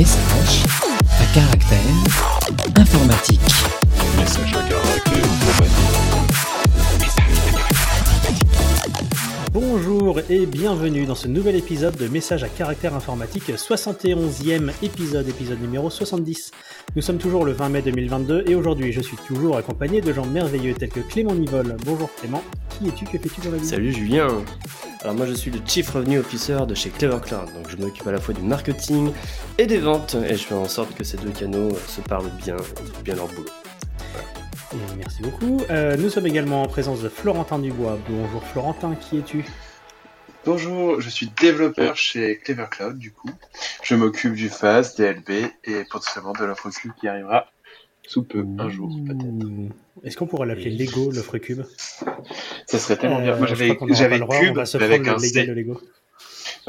Message et bienvenue dans ce nouvel épisode de Message à caractère informatique, 71e épisode, épisode numéro 70. Nous sommes toujours le 20 mai 2022 et aujourd'hui je suis toujours accompagné de gens merveilleux tels que Clément Nivol. Bonjour Clément, qui es-tu, que fais-tu dans la vie? Salut Julien Alors moi je suis le Chief Revenue Officer de chez Clever Cloud, donc je m'occupe à la fois du marketing et des ventes et je fais en sorte que ces deux canaux se parlent bien, bien leur boulot. Merci beaucoup. Euh, nous sommes également en présence de Florentin Dubois. Bonjour Florentin, qui es-tu? Bonjour, je suis développeur chez Clever Cloud du coup. Je m'occupe du FAS, DLB et potentiellement de l'offre cube qui arrivera sous peu, un jour peut-être. Ouh. Est-ce qu'on pourrait l'appeler Lego, l'offre cube Ça serait tellement bien. Euh, Moi je j'avais cube on va se avec un le C. Lego.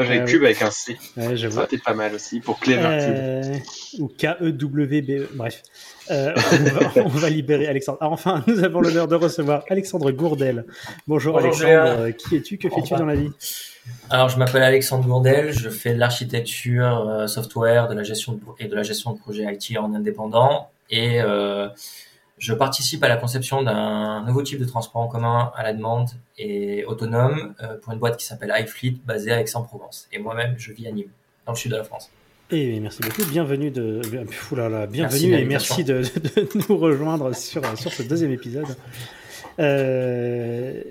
Moi j'avais Euh, cube avec un C. Ouais. Ça c'était pas mal aussi pour Clever. Euh, ou K-E-W-B-E, bref. Euh, on, va, on va libérer Alexandre. Ah, enfin, nous avons l'honneur de recevoir Alexandre Gourdel. Bonjour, Bonjour, Alexandre. Euh, qui es-tu, que fais-tu dans la vie? Alors, je m'appelle Alexandre Gourdel, je fais de l'architecture euh, software de la gestion de, et de la gestion de projets IT en indépendant et euh, je participe à la conception d'un nouveau type de transport en commun à la demande et autonome euh, pour une boîte qui s'appelle iFleet basée à Aix-en-Provence. Et moi-même, je vis à Nîmes, dans le sud de la France. Et merci beaucoup, bienvenue de, oulala, bienvenue Merci et merci de, de nous rejoindre sur, sur ce deuxième épisode. Euh,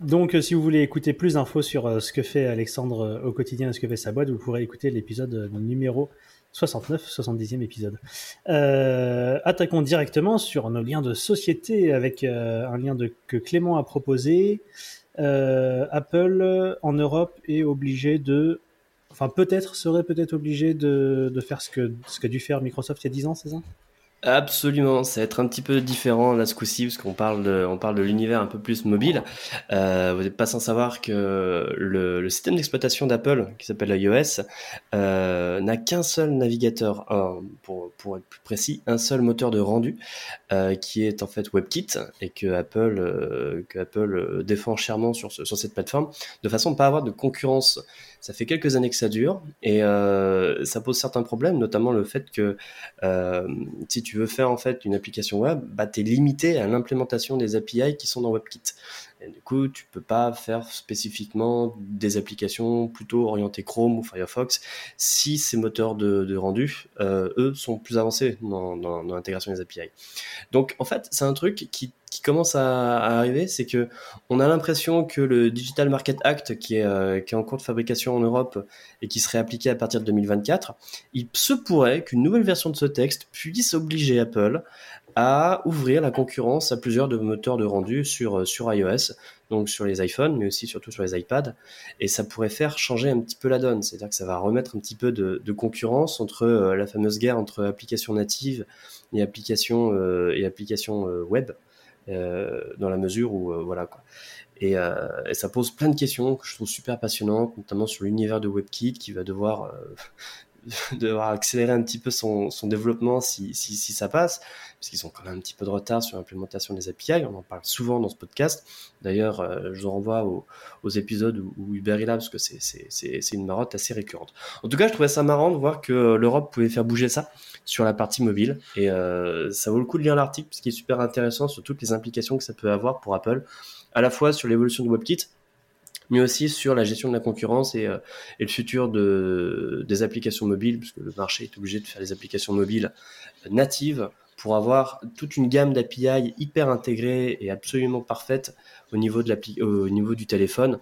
donc, si vous voulez écouter plus d'infos sur euh, ce que fait Alexandre au quotidien et ce que fait sa boîte, vous pourrez écouter l'épisode numéro 69, 70e épisode. Euh, attaquons directement sur nos liens de société avec euh, un lien de, que Clément a proposé. Euh, Apple en Europe est obligé de enfin peut-être serait peut-être obligé de, de faire ce que ce qu'a dû faire Microsoft il y a 10 ans, c'est ça? Absolument, ça va être un petit peu différent là ce coup-ci parce qu'on parle de, on parle de l'univers un peu plus mobile. Euh, vous n'êtes pas sans savoir que le, le système d'exploitation d'Apple, qui s'appelle iOS, euh, n'a qu'un seul navigateur, un, pour, pour être plus précis, un seul moteur de rendu, euh, qui est en fait WebKit et que Apple, euh, que Apple euh, défend chèrement sur, ce- sur cette plateforme, de façon à ne pas avoir de concurrence. Ça fait quelques années que ça dure et euh, ça pose certains problèmes, notamment le fait que euh, si tu veux faire en fait une application web, bah, tu es limité à l'implémentation des API qui sont dans WebKit. Du coup, tu peux pas faire spécifiquement des applications plutôt orientées Chrome ou Firefox si ces moteurs de, rendu, euh, eux, sont plus avancés dans l'intégration des API. Donc, en fait, c'est un truc qui, qui commence à, arriver, c'est que on a l'impression que le Digital Market Act, qui est, euh, qui est en cours de fabrication en Europe et qui serait appliqué à partir de 2024, il se pourrait qu'une nouvelle version de ce texte puisse obliger Apple à ouvrir la concurrence à plusieurs moteurs de rendu sur, euh, sur iOS, donc sur les iPhones, mais aussi surtout sur les iPads. Et ça pourrait faire changer un petit peu la donne. C'est-à-dire que ça va remettre un petit peu de, concurrence entre euh, la fameuse guerre entre applications natives et applications, et applications web, dans la mesure où, euh, voilà quoi. Et, euh, et ça pose plein de questions que je trouve super passionnantes, notamment sur l'univers de WebKit qui va devoir euh, devoir accélérer un petit peu son, son développement si, si, si ça passe, parce qu'ils ont quand même un petit peu de retard sur l'implémentation des API, on en parle souvent dans ce podcast. D'ailleurs, euh, je vous renvoie aux, aux épisodes où, où Uber est là, parce que c'est une marotte assez récurrente. En tout cas, je trouvais ça marrant de voir que l'Europe pouvait faire bouger ça sur la partie mobile, et euh, ça vaut le coup de lire l'article, parce qu'il est super intéressant sur toutes les implications que ça peut avoir pour Apple, à la fois sur l'évolution de WebKit, mais aussi sur la gestion de la concurrence et, euh, et le futur de, des applications mobiles, puisque le marché est obligé de faire des applications mobiles natives pour avoir toute une gamme d'API hyper intégrée et absolument parfaite au niveau, de l'appli- au niveau du téléphone,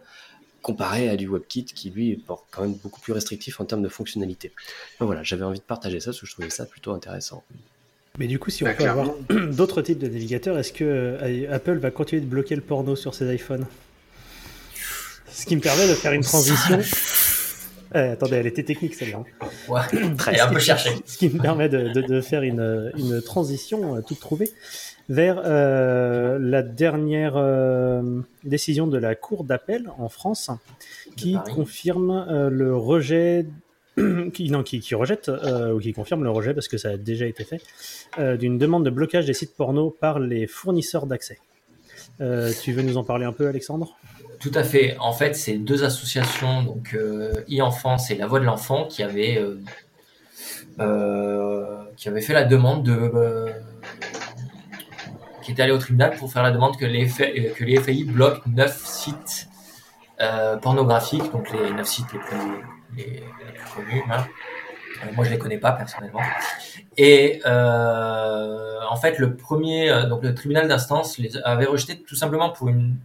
comparé à du WebKit qui lui est quand même beaucoup plus restrictif en termes de fonctionnalité. Donc voilà, j'avais envie de partager ça parce que je trouvais ça plutôt intéressant. Mais du coup, si on Bah, peut avoir d'autres types de navigateurs, est-ce que euh, Apple va continuer de bloquer le porno sur ses iPhones? Ce qui me permet de faire une transition. Eh, attendez, elle était technique celle-là. hein. Ouais, et un peu cherché. Ce qui me permet de, de- de faire une, une transition euh, toute trouvée vers euh, la dernière euh, décision de la Cour d'appel en France qui confirme euh, le rejet qui, non, qui, qui rejette ou qui confirme le rejet parce que ça a déjà été fait d'une demande de blocage des sites porno par les fournisseurs d'accès. Tu veux nous en parler un peu, Alexandre? Tout à fait. En fait, c'est deux associations, donc euh, e-enfance et La Voix de l'enfant, qui avaient euh, euh, avait fait la demande de, qui était allé au tribunal pour faire la demande que les, FAI bloquent neuf sites pornographiques, donc les neuf sites les plus, connus. hein. Moi, je les connais pas personnellement. Et en fait, le premier, donc le tribunal d'instance les avait rejeté tout simplement pour une.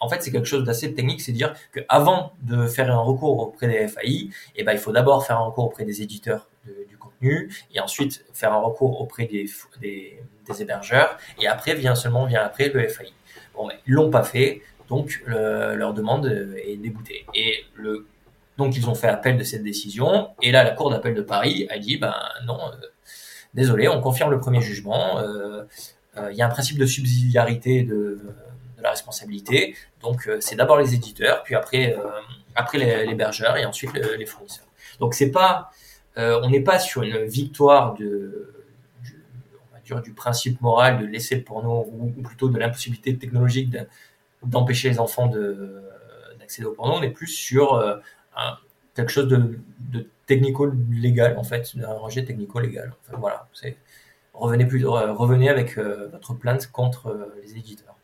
En fait, c'est quelque chose d'assez technique, c'est dire que avant de faire un recours auprès des FAI, eh ben, il faut d'abord faire un recours auprès des éditeurs de- du contenu, et ensuite faire un recours auprès des, des, hébergeurs, et après vient seulement vient après le FAI. Bon, ben, ils l'ont pas fait, donc le- leur demande est déboutée. Et le donc ils ont fait appel de cette décision, et là la Cour d'appel de Paris a dit ben non, euh, désolé, on confirme le premier jugement. euh, euh, Il y a un principe de subsidiarité de, de la responsabilité, donc euh, c'est d'abord les éditeurs, puis après euh, après les- l'hébergeur et ensuite le- les fournisseurs. Donc c'est pas, euh, on n'est pas sur une victoire de du, on va dire, du principe moral de laisser le porno ou, plutôt de l'impossibilité technologique de- d'empêcher les enfants de d'accéder au porno. On est plus sur euh, quelque chose de, technico-légal en fait, un rejet technico-légal. Enfin, voilà, revenez plus, re- revenez avec euh, votre plainte contre euh, les éditeurs.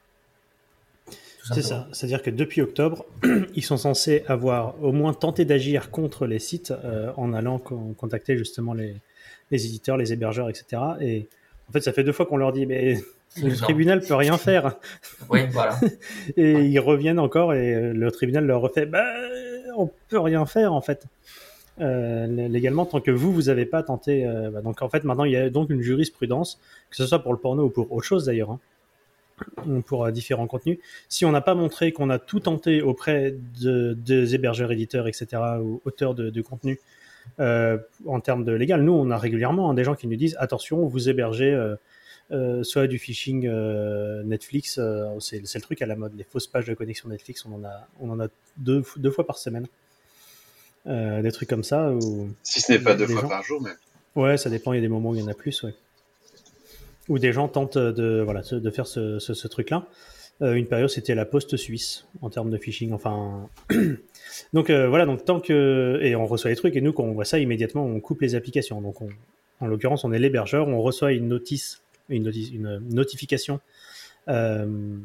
C'est ça. C'est-à-dire que depuis octobre, ils sont censés avoir au moins tenté d'agir contre les sites euh, en allant con- contacter justement les, les éditeurs, les hébergeurs, etc. Et en fait, ça fait deux fois qu'on leur dit, mais le Non. tribunal peut rien faire. Oui, voilà. Et ils reviennent encore et le tribunal leur refait, bah, on peut rien faire en fait. Euh, légalement, tant que vous, vous n'avez pas tenté. euh, bah, donc en fait, maintenant, il y a donc une jurisprudence, que ce soit pour le porno ou pour autre chose d'ailleurs, hein, pour euh, différents contenus. Si on n'a pas montré qu'on a tout tenté auprès de, des hébergeurs, éditeurs, etc., ou auteurs de, de contenu, euh, en termes de légal, nous, on a régulièrement hein, des gens qui nous disent attention, vous hébergez euh, euh, soit du phishing Netflix, c'est le truc à la mode, les fausses pages de connexion Netflix, on en a, on en a deux, deux fois par semaine. Des trucs comme ça. Où... Si ce n'est pas deux fois gens. par jour, même. Ouais, ça dépend, il y a des moments où il y en a plus, ouais. Où des gens tentent de, voilà, de faire ce, truc-là. Euh, une période, c'était la poste suisse en termes de phishing. Enfin, donc euh, voilà, donc tant que et on reçoit les trucs et nous quand on voit ça immédiatement, on coupe les applications. Donc on, en l'occurrence, on est l'hébergeur, on reçoit une notice, une, notification euh,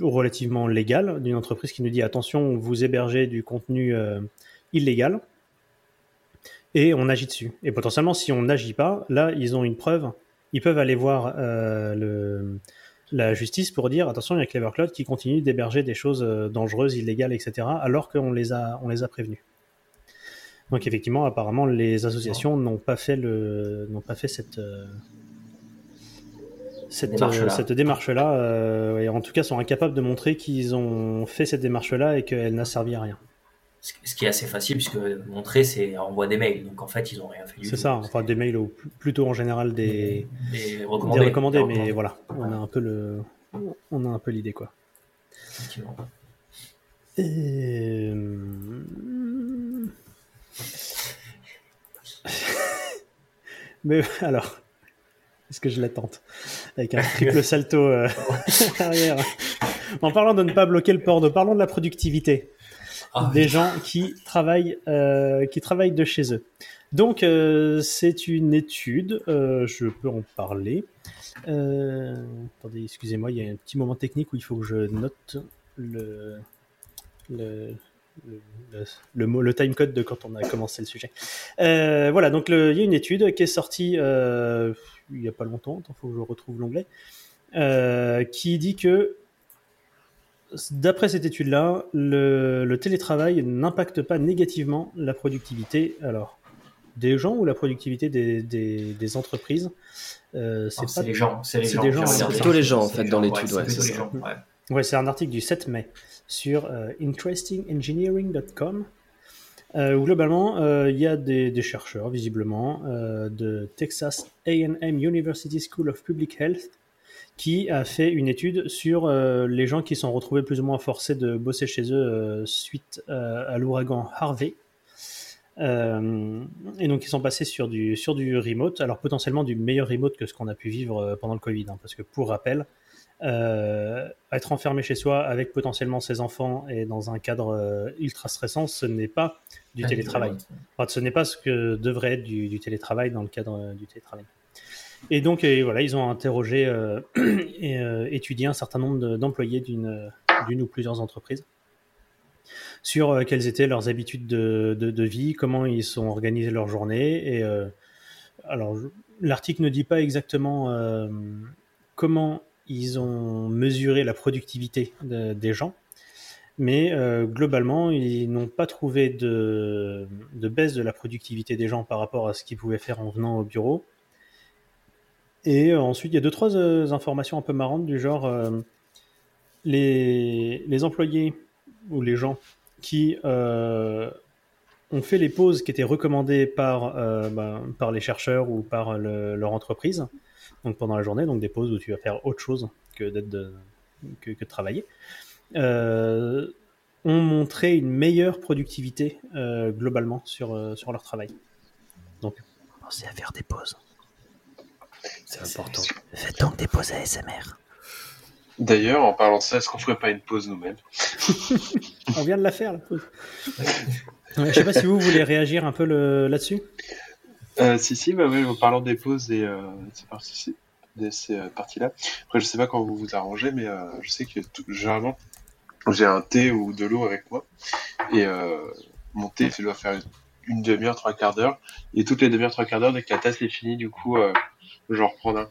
relativement légale d'une entreprise qui nous dit attention, vous hébergez du contenu illégal et on agit dessus. Et potentiellement, si on n'agit pas, là, ils ont une preuve. Ils peuvent aller voir euh, le, la justice pour dire attention, il y a Clever Cloud qui continue d'héberger des choses euh, dangereuses, illégales, etc., alors qu'on les a, on les a prévenus. Donc effectivement, apparemment, les associations n'ont pas fait le, n'ont pas fait cette euh, cette Démarche-là. cette démarche-là, euh, et en tout cas sont incapables de montrer qu'ils ont fait cette démarche-là et qu'elle n'a servi à rien. Ce qui est assez facile, puisque montrer, c'est envoie des mails. Donc en fait, ils n'ont rien fait du C'est ça, enfin des mails ou pl- plutôt en général des, Des des recommandés. mais voilà, on a un peu le, on a un peu l'idée quoi. effectivement. Et... Mais alors, est-ce que je la tente Avec un triple salto euh, arrière? En parlant de ne pas bloquer le porno, parlons de la productivité Ah, des gens qui travaillent, euh, qui travaillent de chez eux. Donc, euh, c'est une étude, euh, je peux en parler. Attendez, excusez-moi, il y a un petit moment technique où il faut que je note le, le, le, le- timecode de quand on a commencé le sujet. Voilà, donc il y a une étude qui est sortie il n'y a pas longtemps, il faut que je retrouve l'onglet, qui dit que D'après cette étude-là, le, le télétravail n'impacte pas négativement la productivité alors, des gens ou la productivité des, des, des entreprises. Euh, Non, c'est pas... les gens. C'est les gens. c'est plutôt les gens, en fait, dans l'étude, ouais, c'est ouais. Ouais, un article du 7 mai sur euh, interestingengineering.com euh, où globalement il y a des, des chercheurs visiblement de Texas A&M University School of Public Health qui a fait une étude sur euh, les gens qui sont retrouvés plus ou moins forcés de bosser chez eux euh, suite euh, à l'ouragan Harvey. Et donc ils sont passés sur du, sur du remote, alors potentiellement du meilleur remote que ce qu'on a pu vivre pendant le Covid, hein, parce que pour rappel, être enfermé chez soi avec potentiellement ses enfants et dans un cadre ultra stressant, ce n'est pas du télétravail. Enfin, ce n'est pas ce que devrait être du, du télétravail dans le cadre du télétravail. Et donc, voilà, ils ont interrogé euh, et euh, étudié un certain nombre de- d'employés d'une d'une ou plusieurs entreprises sur euh, quelles étaient leurs habitudes de, de- vie, comment ils sont organisés leur journée. Et euh, alors, l'article ne dit pas exactement euh, comment ils ont mesuré la productivité de- des gens, mais euh, globalement, ils n'ont pas trouvé de, de baisse de la productivité des gens par rapport à ce qu'ils pouvaient faire en venant au bureau. Et euh, ensuite, il y a deux, trois euh, informations un peu marrantes du genre euh, les, les employés ou les gens qui ont fait les pauses qui étaient recommandées par, ben, par les chercheurs ou par le- leur entreprise, donc pendant la journée, donc des pauses où tu vas faire autre chose que, de, que, travailler, ont montré une meilleure productivité globalement sur, sur leur travail. Donc, pensez à faire des pauses. C'est important. Faites donc des pauses ASMR. D'ailleurs, en parlant de ça, est-ce qu'on ferait pas une pause nous-mêmes? On vient de la faire, la pause. Je sais pas si vous voulez réagir un peu le- là-dessus. euh, Si, si, bah oui, en parlant des pauses et euh, ces parties- de ces euh, parties-là. Après, je sais pas quand vous vous arrangez, mais euh, je sais que tout- généralement, j'ai un thé ou de l'eau avec moi. Et euh, mon thé, ça doit faire une demi-heure, trois quarts d'heure. Et toutes les demi-heures, trois quarts d'heure, dès que la tasse est finie, du coup, euh, j'en reprends un. Du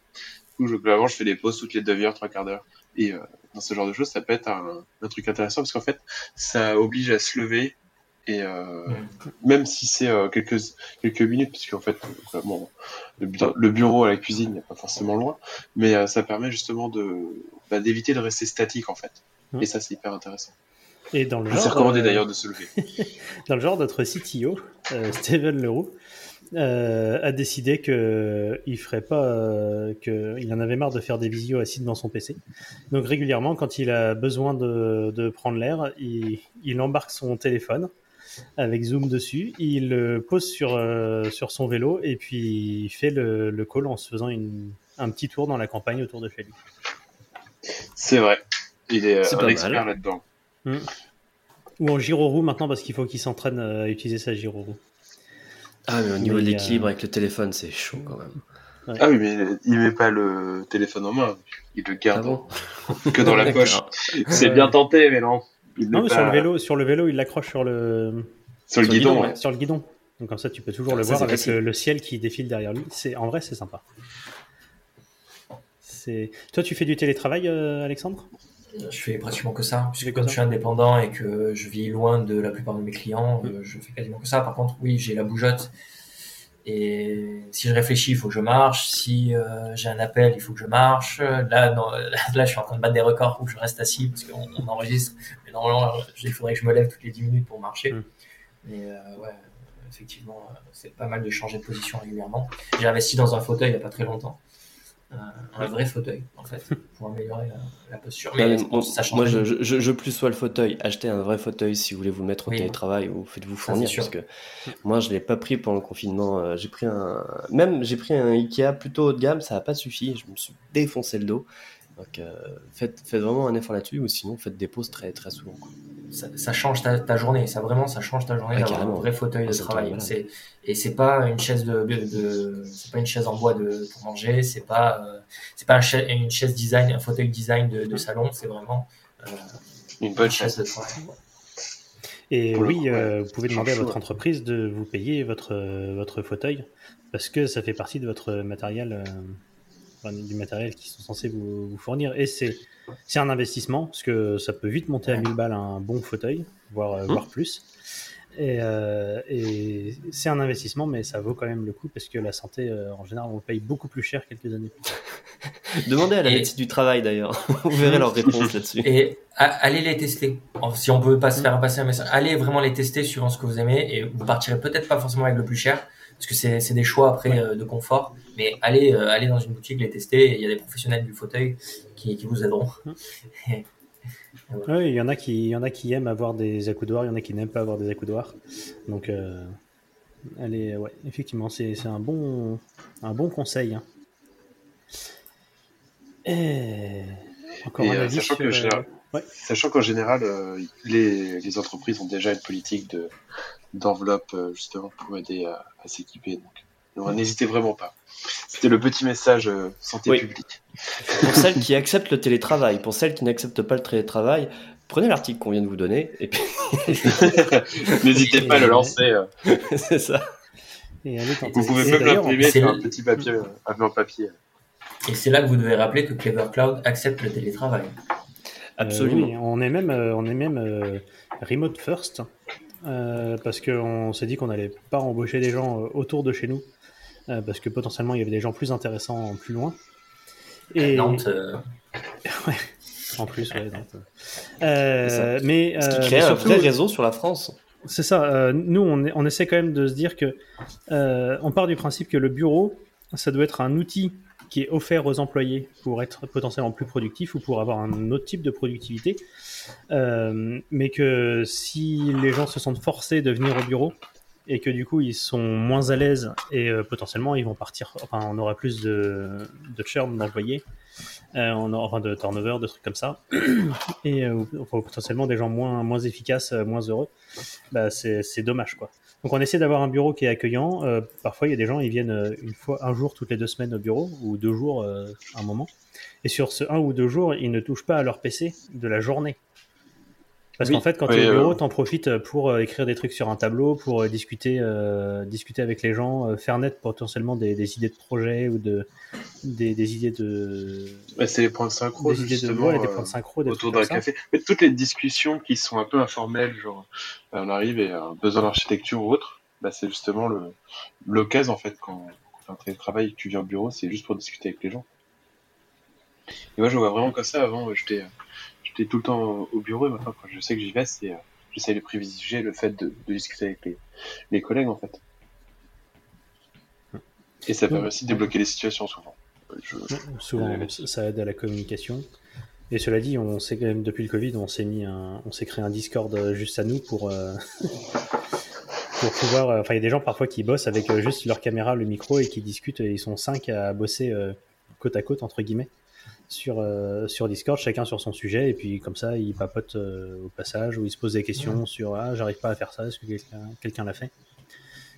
coup, je, globalement, je fais des pauses toutes les demi-heures, trois quarts d'heure. Et euh, dans ce genre de choses, ça peut être un, un truc intéressant parce qu'en fait, ça oblige à se lever. Et euh, même si c'est euh, quelques quelques minutes, parce qu'en fait, euh, bon, le, bu- le bureau à la cuisine n'est pas forcément loin, mais ça permet justement de bah, d'éviter de rester statique en fait. Mm. Et ça, c'est hyper intéressant. Et dans le C'est genre, recommandé d'ailleurs de se lever. dans le genre, notre CTO, Steven Leroux, euh, a décidé que il ferait pas, euh, que il en avait marre de faire des visios assis devant son PC. Donc régulièrement, quand il a besoin de, de prendre l'air, il, il embarque son téléphone avec Zoom dessus, il le pose sur euh, sur son vélo et puis il fait le, le call en se faisant une, un petit tour dans la campagne autour de chez lui. C'est vrai. Il est, C'est un expert là-dedans. Ou en gyroroue maintenant parce qu'il faut qu'il s'entraîne à utiliser sa gyroroue. Ah, mais au niveau Mais, de euh, l'équilibre avec le téléphone, c'est chaud quand même. Ah oui, mais il met pas le téléphone en main. Il le Ah garde bon que dans la poche. C'est bien tenté, mais non. Il Non, mais pas sur le vélo, sur le vélo, il l'accroche sur le Sur le Sur le guidon, guidon, ouais. sur le guidon. Donc comme ça, tu peux toujours Ah, le ça, voir avec le, le ciel qui défile derrière lui. C'est en vrai, c'est sympa. C'est toi, tu fais du télétravail, euh, Alexandre? Je fais pratiquement que ça, puisque que comme je suis indépendant et que je vis loin de la plupart de mes clients, euh, je fais quasiment que ça. Par contre, oui, j'ai la bougeotte. Et si je réfléchis, il faut que je marche. Si euh, j'ai un appel, il faut que je marche. Là, non, là, je suis en train de battre des records où je reste assis parce qu'on on enregistre. Mais normalement, il faudrait que je me lève toutes les 10 minutes pour marcher. Mm. Mais euh, ouais, effectivement, euh, c'est pas mal de changer de position régulièrement. J'ai investi dans un fauteuil il n'y a pas très longtemps. Euh, un vrai fauteuil, en fait, pour améliorer la, la posture. Mais moi, ça change moi, rien. je, je, je plus sois le fauteuil. Achetez un vrai fauteuil si vous voulez vous mettre au Oui. télétravail ou faites-vous Ça, fournir. sûr. Parce que moi, je l'ai pas pris pendant le confinement. Euh, J'ai pris un, même j'ai pris un Ikea plutôt haut de gamme. Ça a pas suffi. Je me suis défoncé le dos. Donc, euh, faites, faites vraiment un effort là-dessus, ou sinon faites des pauses très très souvent. quoi. Ça, ça change ta, ta journée. Ça vraiment, ça change ta journée d'avoir un vrai fauteuil de Ah, ça travail. C'est et c'est pas une chaise de, de c'est pas une chaise en bois de pour manger. C'est pas euh, c'est pas un cha- une chaise design, un fauteuil design de, de salon. C'est vraiment euh, Une bonne une chaise chaise. de travail. Et Pour oui, euh, vous pouvez demander à votre entreprise de vous payer votre votre fauteuil parce que ça fait partie de votre matériel, euh, du matériel qu'ils sont censés vous, vous fournir. Et c'est c'est un investissement parce que ça peut vite monter à 1000 balles un bon fauteuil, voire euh, voire plus. Et, euh, et c'est un investissement, mais ça vaut quand même le coup parce que la santé, euh, en général, on le paye beaucoup plus cher quelques années. Demandez à la Et- médecine du travail d'ailleurs. vous verrez leur réponse là-dessus. Et allez les tester. Si on peut pas se faire passer un message, allez vraiment les tester suivant ce que vous aimez et vous partirez peut-être pas forcément avec le plus cher parce que c'est c'est des choix après euh, de confort. Mais allez euh, allez dans une boutique les tester. Il y a des professionnels du fauteuil qui, qui vous aideront. Et- Oui, il y en a qui, il y en a qui aiment avoir des accoudoirs, il y en a qui n'aiment pas avoir des accoudoirs. Donc, euh, allez, ouais, effectivement, c'est c'est un bon, un bon conseil. hein. Et Encore Et, un euh, avis sachant sur, que euh, général- ouais. Sachant qu'en général, euh, les, les entreprises ont déjà une politique de d'enveloppe euh, justement pour aider à, à s'équiper. Donc, n'hésitez vraiment pas. C'était le petit message euh, santé Oui. publique. Pour celles qui acceptent le télétravail, pour celles qui n'acceptent pas le télétravail, prenez l'article qu'on vient de vous donner, et puis N'hésitez pas à le lancer. euh. c'est ça. Et allez tenter. Vous pouvez même l'imprimer c'est sur un petit papier, euh, un en papier. Et c'est là que vous devez rappeler que Clever Cloud accepte le télétravail. Absolument. Euh, oui, on est même, euh, on est même euh, remote first euh, parce qu'on s'est dit qu'on n'allait pas embaucher des gens euh, autour de chez nous euh, parce que potentiellement il y avait des gens plus intéressants plus loin. Et Nantes, euh, en plus, ouais, Nantes. Mais Ce qui crée mais un surtout- vrai réseau sur la France. C'est ça. nous, on, on essaie quand même de se dire que on part du principe que le bureau, ça doit être un outil qui est offert aux employés pour être potentiellement plus productif ou pour avoir un autre type de productivité. Euh, mais que si les gens se sentent forcés de venir au bureau et que du coup ils sont moins à l'aise et euh, potentiellement ils vont partir, enfin on aura plus de, de churn d'employés, euh, enfin de turnover, de trucs comme ça, et potentiellement des gens moins, efficaces, moins heureux bah, c'est dommage quoi. Donc on essaie d'avoir un bureau qui est accueillant. Parfois il y a des gens ils viennent une fois un jour toutes les deux semaines au bureau ou deux jours euh, un moment. Et sur ce un ou deux jours ils ne touchent pas à leur PC de la journée. Parce Oui. qu'en fait quand Oui, tu es au euh, bureau t'en profites pour euh, écrire des trucs sur un tableau, pour euh, discuter euh, discuter avec les gens, euh, faire naître potentiellement des, des idées de projet ou de des, des idées de c'est les points de synchro, des idées de justement, ouais, des euh, points de synchro, des autour trucs d'un café. Mais toutes les discussions qui sont un peu informelles, genre euh, on arrive et euh, besoin d'architecture ou autre, bah, c'est justement le l'occasion en fait quand, quand tu un télétravail et que tu viens au bureau, c'est juste pour discuter avec les gens. Et moi je vois vraiment comme ça avant, euh, j'étais euh, j'étais tout le temps au bureau et maintenant quand je sais que j'y vais, c'est euh, j'essaie de privilégier le fait de, de discuter avec les, les collègues en fait. Et ça permet aussi de débloquer les situations souvent. Je- Souvent, ça aide à la communication. Et cela dit, on s'est quand même depuis le Covid, on s'est mis, un, on s'est créé un Discord euh, juste à nous pour euh, pour pouvoir. Enfin, il y a des gens parfois qui bossent avec juste leur caméra, le micro et qui discutent. Et ils sont cinq à bosser euh, côte à côte entre guillemets sur euh, sur Discord, chacun sur son sujet. Et puis comme ça, ils papotent euh, au passage ou ils se posent des questions sur ah j'arrive pas à faire ça, est-ce que quelqu'un l'a fait?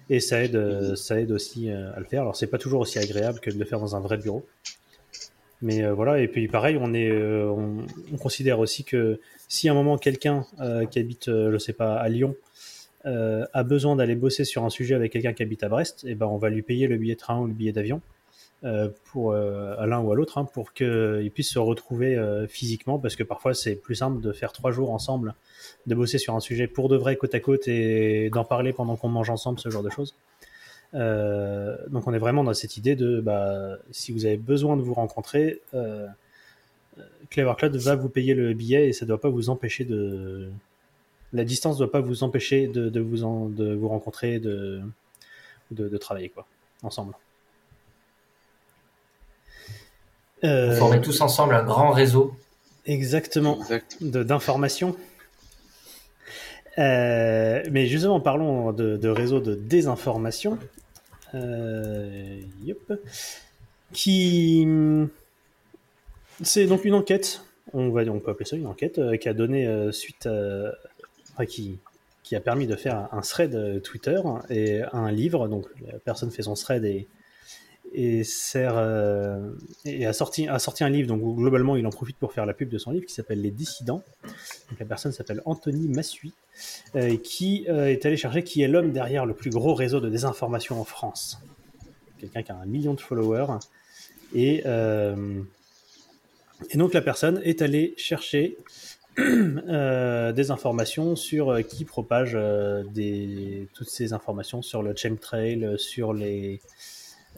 Et ça aide, euh, ça aide aussi à le faire. Alors c'est pas toujours aussi agréable que de le faire dans un vrai bureau. Mais voilà, et puis pareil, on, est, on, on considère aussi que si à un moment quelqu'un qui habite, je sais pas, à Lyon, a besoin d'aller bosser sur un sujet avec quelqu'un qui habite à Brest, et ben on va lui payer le billet de train ou le billet d'avion pour euh, à l'un ou à l'autre, hein, pour qu'il puisse se retrouver euh, physiquement, parce que parfois c'est plus simple de faire trois jours ensemble, de bosser sur un sujet pour de vrai côte à côte et d'en parler pendant qu'on mange ensemble, ce genre de choses. Euh, donc on est vraiment dans cette idée de bah, si vous avez besoin de vous rencontrer, euh, Clever Cloud va vous payer le billet et ça ne doit pas vous empêcher de. La distance ne doit pas vous empêcher de, de vous, de vous rencontrer, de, de, de travailler quoi, ensemble. Vous Euh, formez tous ensemble un grand réseau. exactement Exact. de- d'information. Euh, mais justement, parlons de, de réseau de désinformation. Euh, yep. Qui. C'est donc une enquête, on, va, on peut appeler ça une enquête, euh, qui a donné euh, suite à. enfin, qui, qui a permis de faire un thread Twitter et un livre. Donc la personne fait son thread et, euh, et a sorti a sorti un livre donc globalement il en profite pour faire la pub de son livre qui s'appelle Les Dissidents. Donc la personne s'appelle Anthony Massui euh, qui euh, est allé chercher qui est l'homme derrière le plus gros réseau de désinformation en France. Quelqu'un qui a un million de followers et et donc la personne est allée chercher des informations sur qui propage des, toutes ces informations sur le chemtrail, sur les,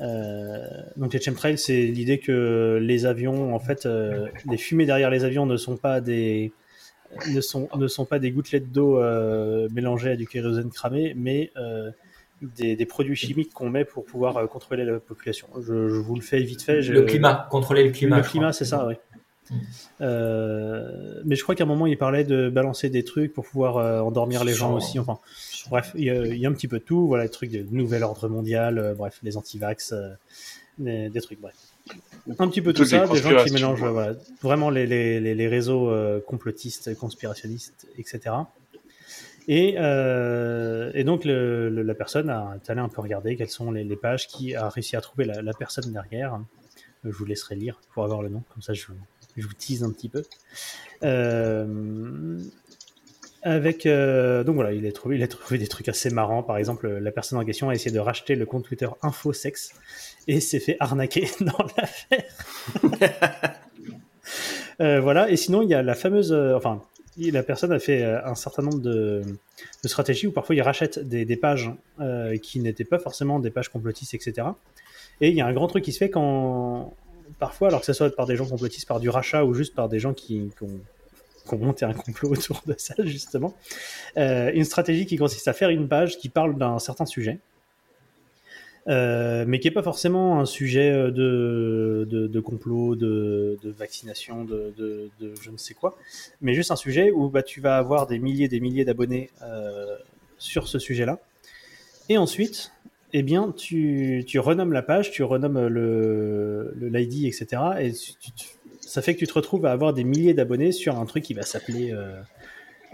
euh, donc les chemtrails, c'est l'idée que les avions, en fait, euh, les fumées derrière les avions ne sont pas des ne sont ne sont pas des gouttelettes d'eau euh, mélangées à du kérosène cramé, mais euh, des, des produits chimiques qu'on met pour pouvoir euh, contrôler la population. Je, je vous le fais vite fait. je- Le climat, contrôler le climat. le climat, c'est ça, oui. Euh, mais je crois qu'à un moment, il parlait de balancer des trucs pour pouvoir euh, endormir les gens aussi. Enfin, bref, il y, a, il y a un petit peu de tout. Voilà, des trucs de nouvel ordre mondial, euh, bref, les anti-vax, euh, des, des trucs, bref. Un petit peu tout ça, des gens qui mélangent ouais. voilà, vraiment les, les, les, les réseaux complotistes, conspirationnistes, etc. Et, euh, et donc le, le- la personne a est allée un peu regarder quelles sont les, les pages qui a réussi à trouver la, la personne derrière. Je vous laisserai lire pour avoir le nom, comme ça je, je vous tease un petit peu. Euh, avec euh, donc voilà, il a trouvé, il a trouvé des trucs assez marrants. Par exemple, la personne en question a essayé de racheter le compte Twitter InfoSex et s'est fait arnaquer dans l'affaire. Euh, voilà. Et sinon, il y a la fameuse, enfin, la personne a fait un certain nombre de, de stratégies où parfois il rachète des, des pages qui n'étaient pas forcément des pages complotistes, etc. Et il y a un grand truc qui se fait quand, parfois, alors que ce soit par des gens complotistes, par du rachat ou juste par des gens qui, ont qui ont monté un complot autour de ça, justement. Euh, une stratégie qui consiste à faire une page qui parle d'un certain sujet, euh, mais qui n'est pas forcément un sujet euh, de, complot, de, vaccination, de, je ne sais quoi, mais juste un sujet où bah, tu vas avoir des milliers des milliers d'abonnés sur ce sujet-là. Et ensuite, eh bien, tu, tu renommes la page, tu renommes le, le l'ID, etc. Et tu- ça fait que tu te retrouves à avoir des milliers d'abonnés sur un truc qui va s'appeler euh,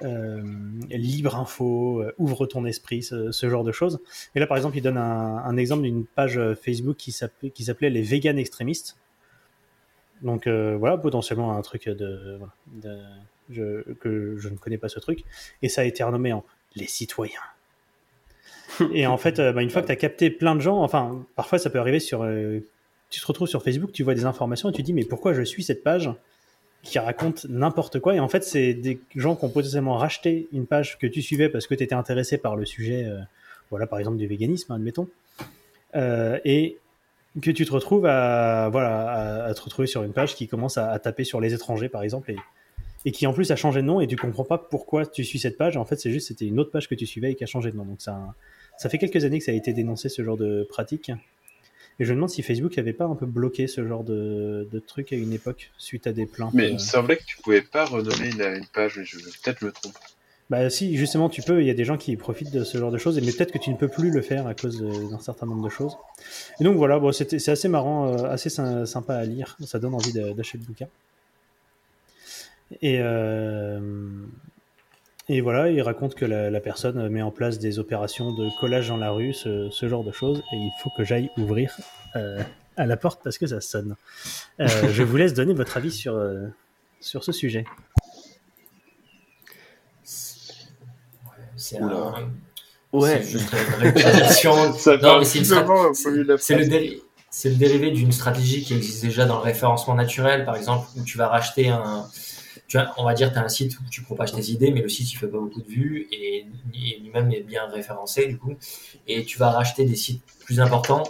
euh, Libre Info, euh, Ouvre ton esprit, ce, ce genre de choses. Et là, par exemple, il donne un, un exemple d'une page euh, Facebook qui s'appelait, Les Vegan Extrémistes. Donc euh, voilà, potentiellement un truc de, de- je, que je ne connais pas ce truc. Et ça a été renommé en Les Citoyens. Et en fait, euh, bah, une fois que tu as capté plein de gens, enfin, parfois ça peut arriver sur. euh, tu te retrouves sur Facebook, tu vois des informations et tu te dis, mais pourquoi je suis cette page qui raconte n'importe quoi? Et en fait, c'est des gens qui ont potentiellement racheté une page que tu suivais parce que tu étais intéressé par le sujet, euh, voilà, par exemple, du véganisme, admettons. Euh, et que tu te retrouves à, voilà, à, te retrouver sur une page qui commence à, à taper sur les étrangers, par exemple, et, et qui en plus a changé de nom et tu comprends pas pourquoi tu suis cette page. En fait, c'est juste c'était une autre page que tu suivais et qui a changé de nom. Donc ça, ça fait quelques années que ça a été dénoncé ce genre de pratique. Et je me demande si Facebook avait pas un peu bloqué ce genre de, de truc à une époque suite à des plaintes. Mais euh. il me semblait que tu pouvais pas renommer une, une page, mais je peut-être me trompe. Bah si, justement, tu peux. Il y a des gens qui profitent de ce genre de choses, mais peut-être que tu ne peux plus le faire à cause euh, d'un certain nombre de choses. Et donc voilà, bon, c'est assez marrant, euh, assez sy- sympa à lire. Ça donne envie d'acheter le bouquin. Et, euh, et voilà, il raconte que la, la personne met en place des opérations de collage dans la rue, ce, ce genre de choses, et il faut que j'aille ouvrir euh, à la porte parce que ça sonne. Euh, je vous laisse donner votre avis sur, euh, sur ce sujet. C'est un- Ouais. c'est juste une le, déri- c'est le dérivé d'une stratégie qui existe déjà dans le référencement naturel, par exemple, où tu vas racheter un. Tu on va dire, tu as un site où tu propages tes idées, mais le site, il fait pas beaucoup de vues et, et lui-même est bien référencé, du coup. Et tu vas racheter des sites plus importants,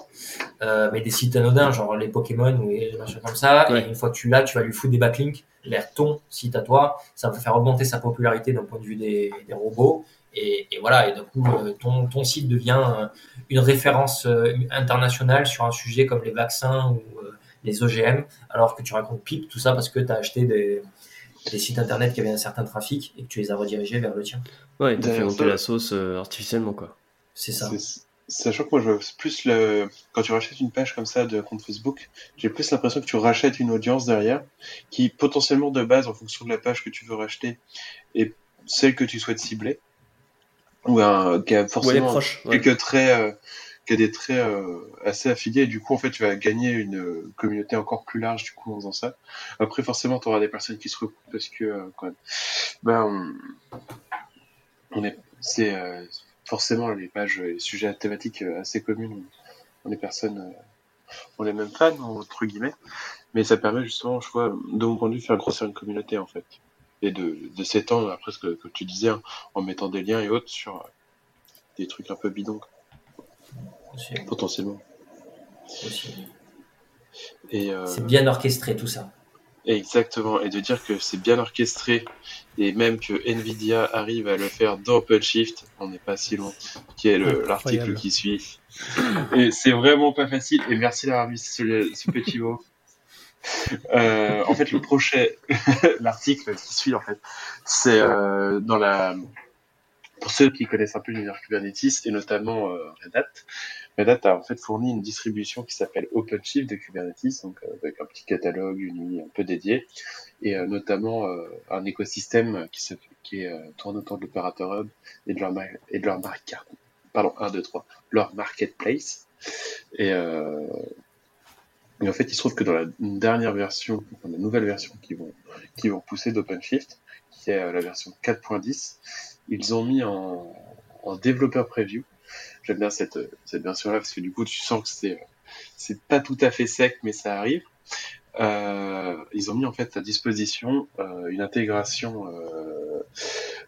euh, mais des sites anodins, genre les Pokémon ou des machins comme ça. Ouais. Et une fois que tu l'as, tu vas lui foutre des backlinks vers ton site à toi. Ça va faire augmenter sa popularité d'un point de vue des, des robots. Et, et voilà, et du coup, euh, ton, ton site devient euh, une référence internationale sur un sujet comme les vaccins ou les OGM, alors que tu racontes pipe tout ça parce que tu as acheté des, des sites internet qui avaient un certain trafic et que tu les as redirigés vers le tien. Ouais, t'as fait monter la sauce euh, artificiellement, quoi. C'est ça. Sachant que moi, je vois plus le. Quand tu rachètes une page comme ça de compte Facebook, j'ai plus l'impression que tu rachètes une audience derrière qui, potentiellement de base, en fonction de la page que tu veux racheter, est celle que tu souhaites cibler. Ou un, qui a Ouais, forcément proches. ouais. quelques traits, euh, qui a des traits euh, assez affiliés. Et du coup, en fait, tu vas gagner une euh, communauté encore plus large, du coup, en faisant ça. Après, forcément, tu auras des personnes qui se recoupent parce que, euh, quand même, ben, on, est, c'est, euh, forcément, les pages, les sujets à thématiques euh, assez communes, on, est personnes, euh, on est même fans, entre guillemets. Mais ça permet justement, je vois, de mon point de vue, de faire grossir une communauté, en fait. Et de, de s'étendre, après ce que, tu disais, en mettant des liens et autres sur des trucs un peu bidons, Aussi- potentiellement. aussi. Et, euh, C'est bien orchestré tout ça. Exactement, et de dire que c'est bien orchestré, et même que Nvidia arrive à le faire dans OpenShift, on n'est pas si loin, qui est le- l'article qui suit. Et c'est vraiment pas facile, et merci d'avoir mis ce, ce petit mot. Euh, en fait, le prochain, l'article qui suit, en fait, c'est euh, dans la... Pour ceux qui connaissent un peu l'univers Kubernetes, et notamment euh, Red Hat, Red Hat a en fait fourni une distribution qui s'appelle OpenShift de Kubernetes, donc euh, avec un petit catalogue, une UI un peu dédié, et euh, notamment euh, un écosystème qui, se, qui tourne autour de l'opérateur hub et de leur, et de leur marque, pardon, 1, 2, 3, leur marketplace. Et, euh, et en fait, il se trouve que dans la dernière version, dans la nouvelle version qui vont, qui vont pousser d'OpenShift, qui est la version 4.10, ils ont mis en, en développeur preview. J'aime bien cette, cette version-là parce que du coup, tu sens que c'est, c'est pas tout à fait sec, mais ça arrive. Euh, ils ont mis en fait à disposition euh, une intégration euh,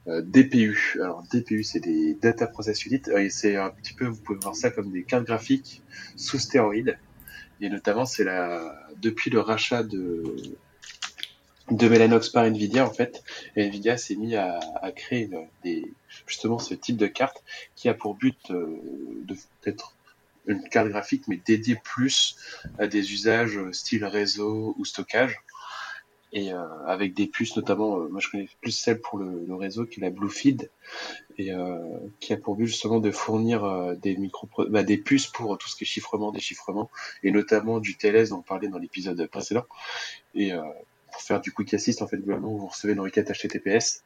euh, DPU. Alors DPU, c'est des Data Process Unit. Euh, et c'est un petit peu, vous pouvez voir ça comme des cartes graphiques sous stéroïdes. Et notamment, c'est la depuis le rachat de de Mellanox par Nvidia en fait, Nvidia s'est mis à, à créer des, justement ce type de carte qui a pour but euh, d'être une carte graphique mais dédiée plus à des usages euh, style réseau ou stockage. Et euh, avec des puces notamment euh, moi je connais plus celle pour le, réseau qui est la Bluefeed. Et qui a pour but justement de fournir des micro bah, des puces pour tout ce qui est chiffrement déchiffrement et notamment du TLS dont on parlait dans l'épisode précédent. Et pour faire du quick assist en fait globalement vous recevez une requête HTTPS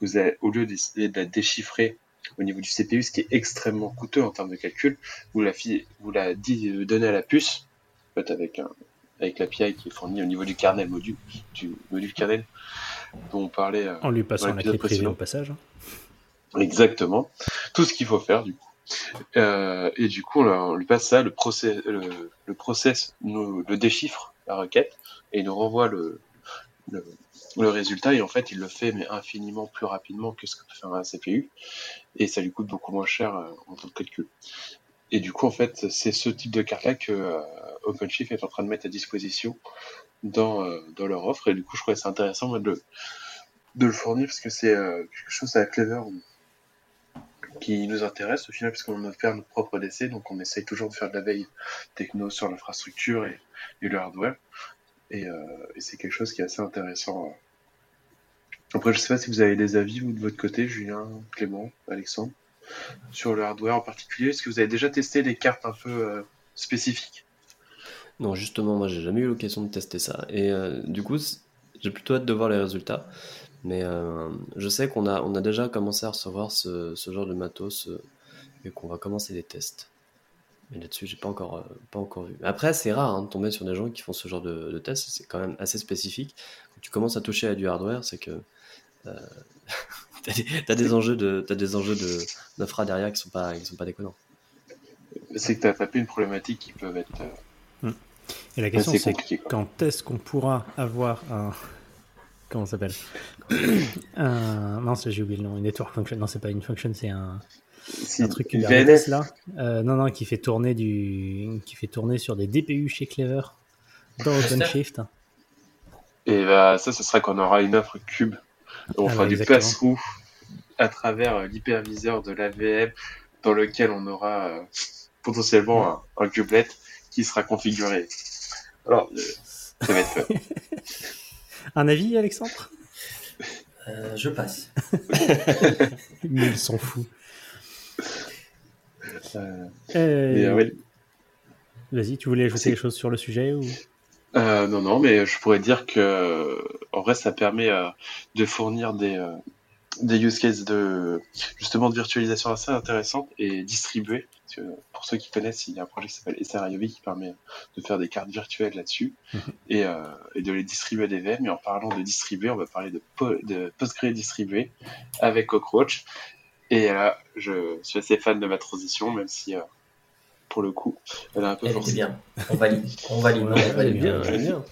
vous avez, au lieu d'essayer de la déchiffrer au niveau du CPU, ce qui est extrêmement coûteux en termes de calcul, vous la, vous la donnez à la puce, en fait, avec, un, avec l'API qui est fournie au niveau du kernel module, du module kernel dont on parlait. euh, En lui passant la clé privée au passage. Exactement. Tout ce qu'il faut faire, du coup. Euh, et du coup, on lui passe ça, le process, le, le process nous le déchiffre, la requête, et il nous renvoie le, le, résultat. Et en fait, il le fait, mais infiniment plus rapidement que ce que peut faire un CPU. Et ça lui coûte beaucoup moins cher euh, en temps de calcul. Et du coup, en fait, c'est ce type de carte-là que euh, OpenShift est en train de mettre à disposition dans, euh, dans leur offre. Et du coup, je trouvais ça intéressant de, de le fournir parce que c'est quelque chose à Clever qui nous intéresse au final parce qu'on veut faire notre propre DC, donc on essaye toujours de faire de la veille techno sur l'infrastructure et le hardware. Et, euh, et c'est quelque chose qui est assez intéressant. euh. Après, je sais pas si vous avez des avis, vous, de votre côté, Julien, Clément, Alexandre, sur le hardware en particulier. Est-ce que vous avez déjà testé des cartes un peu euh, spécifiques? Non, justement, moi j'ai jamais eu l'occasion de tester ça. Et du coup, j'ai plutôt hâte de voir les résultats. Mais je sais qu'on a, on a déjà commencé à recevoir ce, ce genre de matos et qu'on va commencer les tests. Mais là-dessus, j'ai pas encore, euh, pas encore vu. Après, c'est rare hein, de tomber sur des gens qui font ce genre de, de tests. C'est quand même assez spécifique. Quand tu commences à toucher à du hardware, c'est que euh, t'as des, t'as des enjeux de, t'as des enjeux de d'infra derrière qui sont pas, qui sont pas déconnants. C'est que tu as tapé une problématique qui peut être euh, Et la question, c'est quand est-ce qu'on pourra avoir un. Comment ça s'appelle? Un. Mince, j'ai oublié le nom. Une network function. Non, c'est pas une function, c'est un, Si, un truc VNF, là. Euh, non, non, qui fait tourner du. qui fait tourner sur des DPU chez Clever dans OpenShift. Et bah, ça, ce sera qu'on aura une offre cube. On Ah fera bah, du pass-through à travers euh, l'hyperviseur de l'AVM dans lequel on aura euh, potentiellement un, un kubelet qui sera configuré. Alors, euh, ça va être... Un avis, Alexandre? Euh, je passe. Mais ils s'en fout. Euh, Euh, euh, ouais. Vas-y, tu voulais ajouter quelque chose sur le sujet ou... Euh, non, non, mais je pourrais dire que en vrai, ça permet euh, de fournir des, euh, des use cases de justement de virtualisation assez intéressantes et distribuées. Parce que, pour ceux qui connaissent, il y a un projet qui s'appelle SRIOV qui permet de faire des cartes virtuelles là-dessus et, euh, et de les distribuer à des VM. Et en parlant de distribuer, on va parler de, po de Postgre distribué avec Cockroach. Et là, je suis assez fan de ma transition, même si euh, pour le coup, elle est un peu Elle forcée. bien. On valide. On valide. Ouais, on bien. j'aime bien.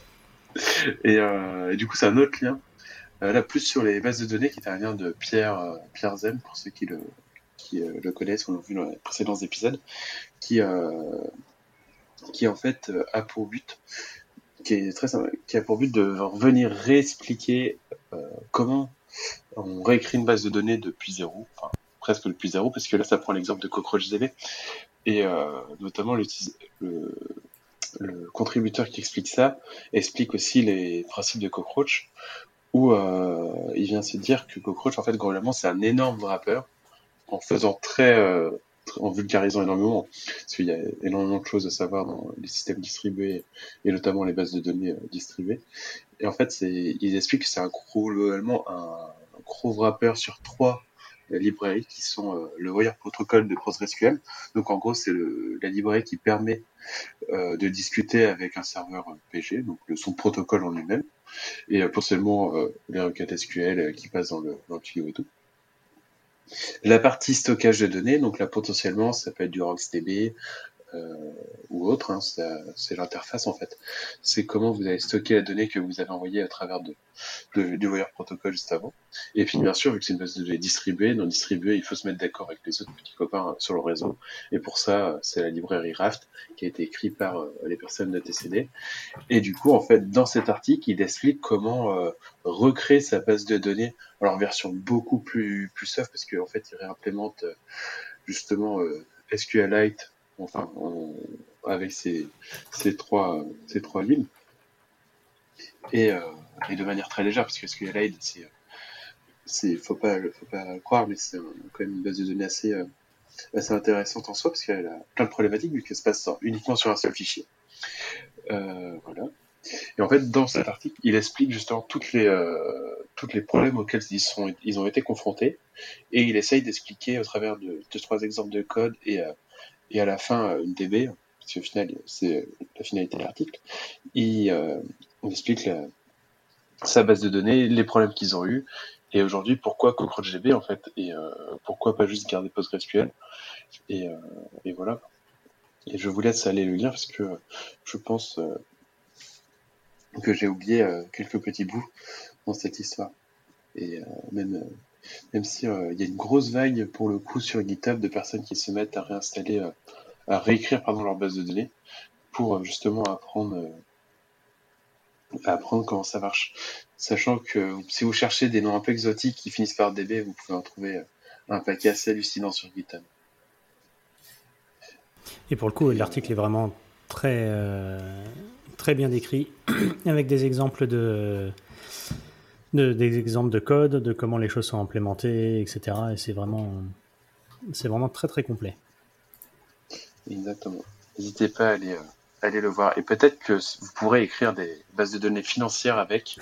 Et, euh, et du coup, c'est un autre lien. Euh, là, plus sur les bases de données, qui est un lien de Pierre, euh, Pierre Zem, pour ceux qui le, qui, euh, le connaissent ou l'ont vu dans les précédents épisodes, qui, euh, qui en fait euh, a pour but, qui est très simple, qui a pour but de revenir réexpliquer euh, comment on réécrit une base de données depuis zéro, enfin presque depuis zéro, parce que là, ça prend l'exemple de CockroachDB, et euh, notamment le, le contributeur qui explique ça explique aussi les principes de Cockroach, où euh, il vient se dire que Cockroach, en fait, globalement, c'est un énorme wrapper, en faisant très, euh, en vulgarisant énormément, parce qu'il y a énormément de choses à savoir dans les systèmes distribués et notamment les bases de données distribuées. Et en fait, ils expliquent que c'est un gros, globalement, un, gros wrapper sur trois librairies qui sont euh, le Wire Protocol de PostgreSQL. Donc en gros, c'est la librairie qui permet euh, de discuter avec un serveur PG, donc le, son protocole en lui-même, et euh, potentiellement euh, les requêtes SQL euh, qui passent dans le, dans le et tout. La partie stockage de données, donc là potentiellement ça peut être du RocksDB euh, ou autre, hein, c'est l'interface en fait. C'est comment vous allez stocker la donnée que vous avez envoyée à travers de, de- du Wire Protocol juste avant. Et puis bien sûr, vu que c'est une base de données distribuée, dans distribuée, il faut se mettre d'accord avec les autres petits copains euh, sur le réseau. Et pour ça, euh, c'est la librairie Raft qui a été écrite par euh, les personnes de TCD. Et du coup, en fait, dans cet article, il explique comment euh, recréer sa base de données, alors en version beaucoup plus plus soft, parce qu'en fait, il réimplémente euh, justement euh, SQLite, enfin, en- avec ces, trois lignes, et, euh, et de manière très légère, parce que SQLite, c'est c'est faut pas faut pas le croire, mais c'est quand même une base de données assez euh, assez intéressante en soi, parce qu'elle a plein de problématiques vu qu'elle se passe uniquement sur un seul fichier. Euh, voilà. Et en fait, dans cet article, il explique justement toutes les, problèmes auxquels ils, ont été confrontés, et il essaye d'expliquer au travers de trois exemples de code et, et à la fin euh, une DB, parce qu'au final, c'est la finalité de l'article. Il, euh, il explique la- sa base de données, les problèmes qu'ils ont eu, et aujourd'hui pourquoi CockroachDB en fait, et euh, pourquoi pas juste garder PostgreSQL, et, euh, et voilà. Et je vous laisse aller le lire parce que je pense euh, que j'ai oublié euh, quelques petits bouts dans cette histoire. Et euh, même, euh, même si euh, il y a une grosse vague pour le coup sur GitHub de personnes qui se mettent à réinstaller, euh, à réécrire pardon leur base de données pour euh, justement apprendre, apprendre comment ça marche. Sachant que si vous cherchez des noms un peu exotiques qui finissent par DB, vous pouvez en trouver un paquet assez hallucinant sur GitHub. Et pour le coup, l'article est vraiment très, euh, très bien décrit, avec des exemples de, de- des exemples de code, de comment les choses sont implémentées, etc. Et c'est vraiment, c'est vraiment très très complet. Exactement. N'hésitez pas à aller, euh, aller le voir. Et peut-être que vous pourrez écrire des bases de données financières avec.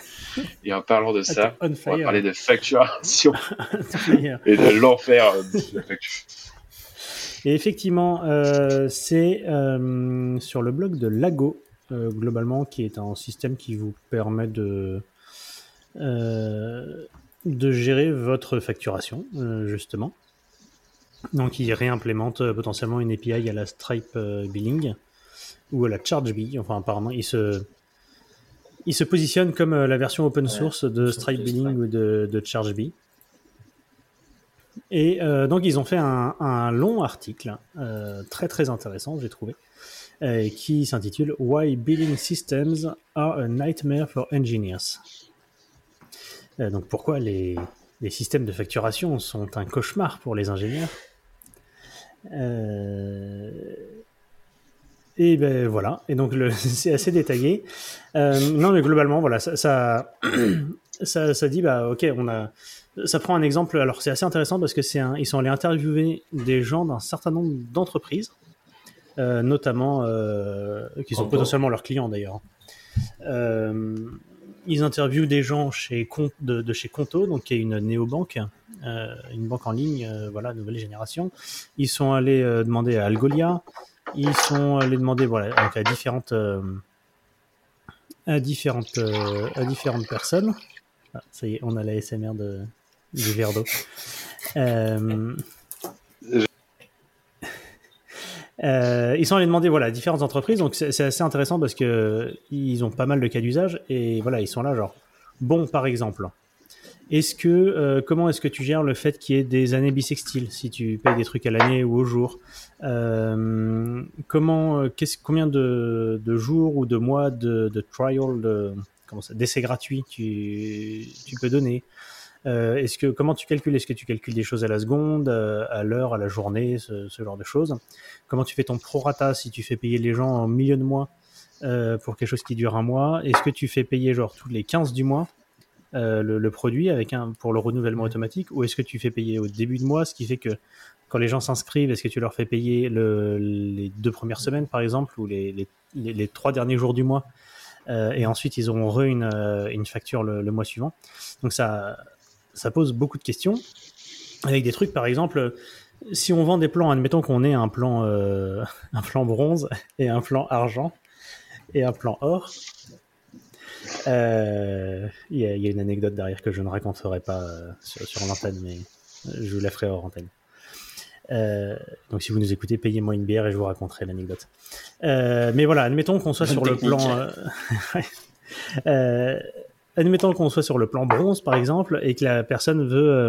Et en parlant de ça, On va parler de facturation et de l'enfer euh, de la facturation. Et effectivement, euh, c'est euh, sur le blog de Lago, euh, globalement, qui est un système qui vous permet de, de gérer votre facturation, euh, justement. Donc, il réimplémente euh, potentiellement une API à la Stripe euh, Billing ou à la ChargeBee. Enfin, apparemment, il se, il se positionne comme euh, la version open Ouais, source de Stripe Billing ou de, de ChargeBee. Et euh, donc, ils ont fait un, un long article, euh, très très intéressant, j'ai trouvé, euh, qui s'intitule Why Billing Systems are a Nightmare for Engineers. Euh, donc, pourquoi les, les systèmes de facturation sont un cauchemar pour les ingénieurs Euh, Et ben voilà, et donc c'est assez détaillé. Euh, non, mais globalement, voilà, ça, ça, ça, ça dit, bah ok, on a, ça prend un exemple. Alors c'est assez intéressant parce que c'est un, ils sont allés interviewer des gens d'un certain nombre d'entreprises, euh, notamment euh, qui sont potentiellement leurs clients d'ailleurs. Euh, ils interviewent des gens chez de, chez Conto, donc qui est une néobanque, euh, une banque en ligne, euh, voilà, nouvelle génération. Ils sont allés euh, demander à Algolia, ils sont allés demander voilà, à différentes, euh, à différentes, à différentes personnes. Ah, ça y est, on a la SMR de, du verre d'eau. Euh, ils sont allés demander voilà différentes entreprises, donc c'est assez intéressant parce que ils ont pas mal de cas d'usage et voilà ils sont là genre bon par exemple. Est-ce que euh, comment est-ce que tu gères le fait qu'il y ait des années bissextiles si tu payes des trucs à l'année ou au jour? Euh, Comment combien de, jours ou de mois de, trial de comment d'essai gratuit tu, tu peux donner? Euh, Est-ce que comment tu calcules? Est-ce que tu calcules des choses à la seconde, euh, à l'heure, à la journée, ce, ce genre de choses? Comment tu fais ton prorata si tu fais payer les gens en milieu de mois euh, pour quelque chose qui dure un mois? Est-ce que tu fais payer genre tous les 15 du mois euh, le, le produit avec un pour le renouvellement automatique? Ou est-ce que tu fais payer au début de mois ce qui fait que quand les gens s'inscrivent, est-ce que tu leur fais payer le, les deux premières semaines, par exemple, ou les, les, les- les trois derniers jours du mois euh, et ensuite ils auront re une, euh, une facture le, le mois suivant? Donc ça, ça pose beaucoup de questions avec des trucs, par exemple, si on vend des plans, admettons qu'on ait un plan, euh, un plan bronze et un plan argent et un plan or. Euh, Il y, a- il y a une anecdote derrière que je ne raconterai pas euh, sur, sur l'antenne, mais je vous la ferai hors antenne. Euh, donc si vous nous écoutez, payez-moi une bière et je vous raconterai l'anecdote. Euh, mais voilà, admettons qu'on soit Bonne sur le plan. Euh, admettons qu'on soit sur le plan bronze, par exemple, et que la personne veut euh,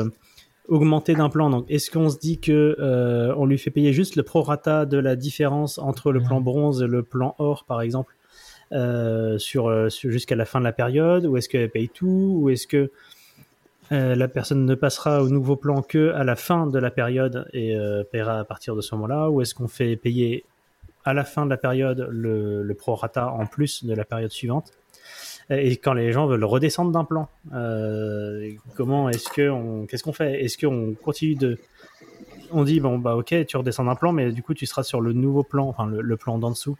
augmenter d'un plan. Donc, est-ce qu'on se dit que euh, on lui fait payer juste le prorata de la différence entre le plan bronze et le plan or, par exemple, euh, jusqu'à la fin de la période, ou est-ce qu'elle paye tout, ou est-ce que la personne ne passera au nouveau plan que à la fin de la période et paiera à partir de ce moment-là, ou est-ce qu'on fait payer à la fin de la période le prorata en plus de la période suivante? Et quand les gens veulent redescendre d'un plan, euh, comment est-ce que qu'est-ce qu'on fait? Est-ce qu'on continue de, on dit bon bah ok, tu redescends d'un plan, mais du coup tu seras sur le nouveau plan, enfin le, plan d'en dessous,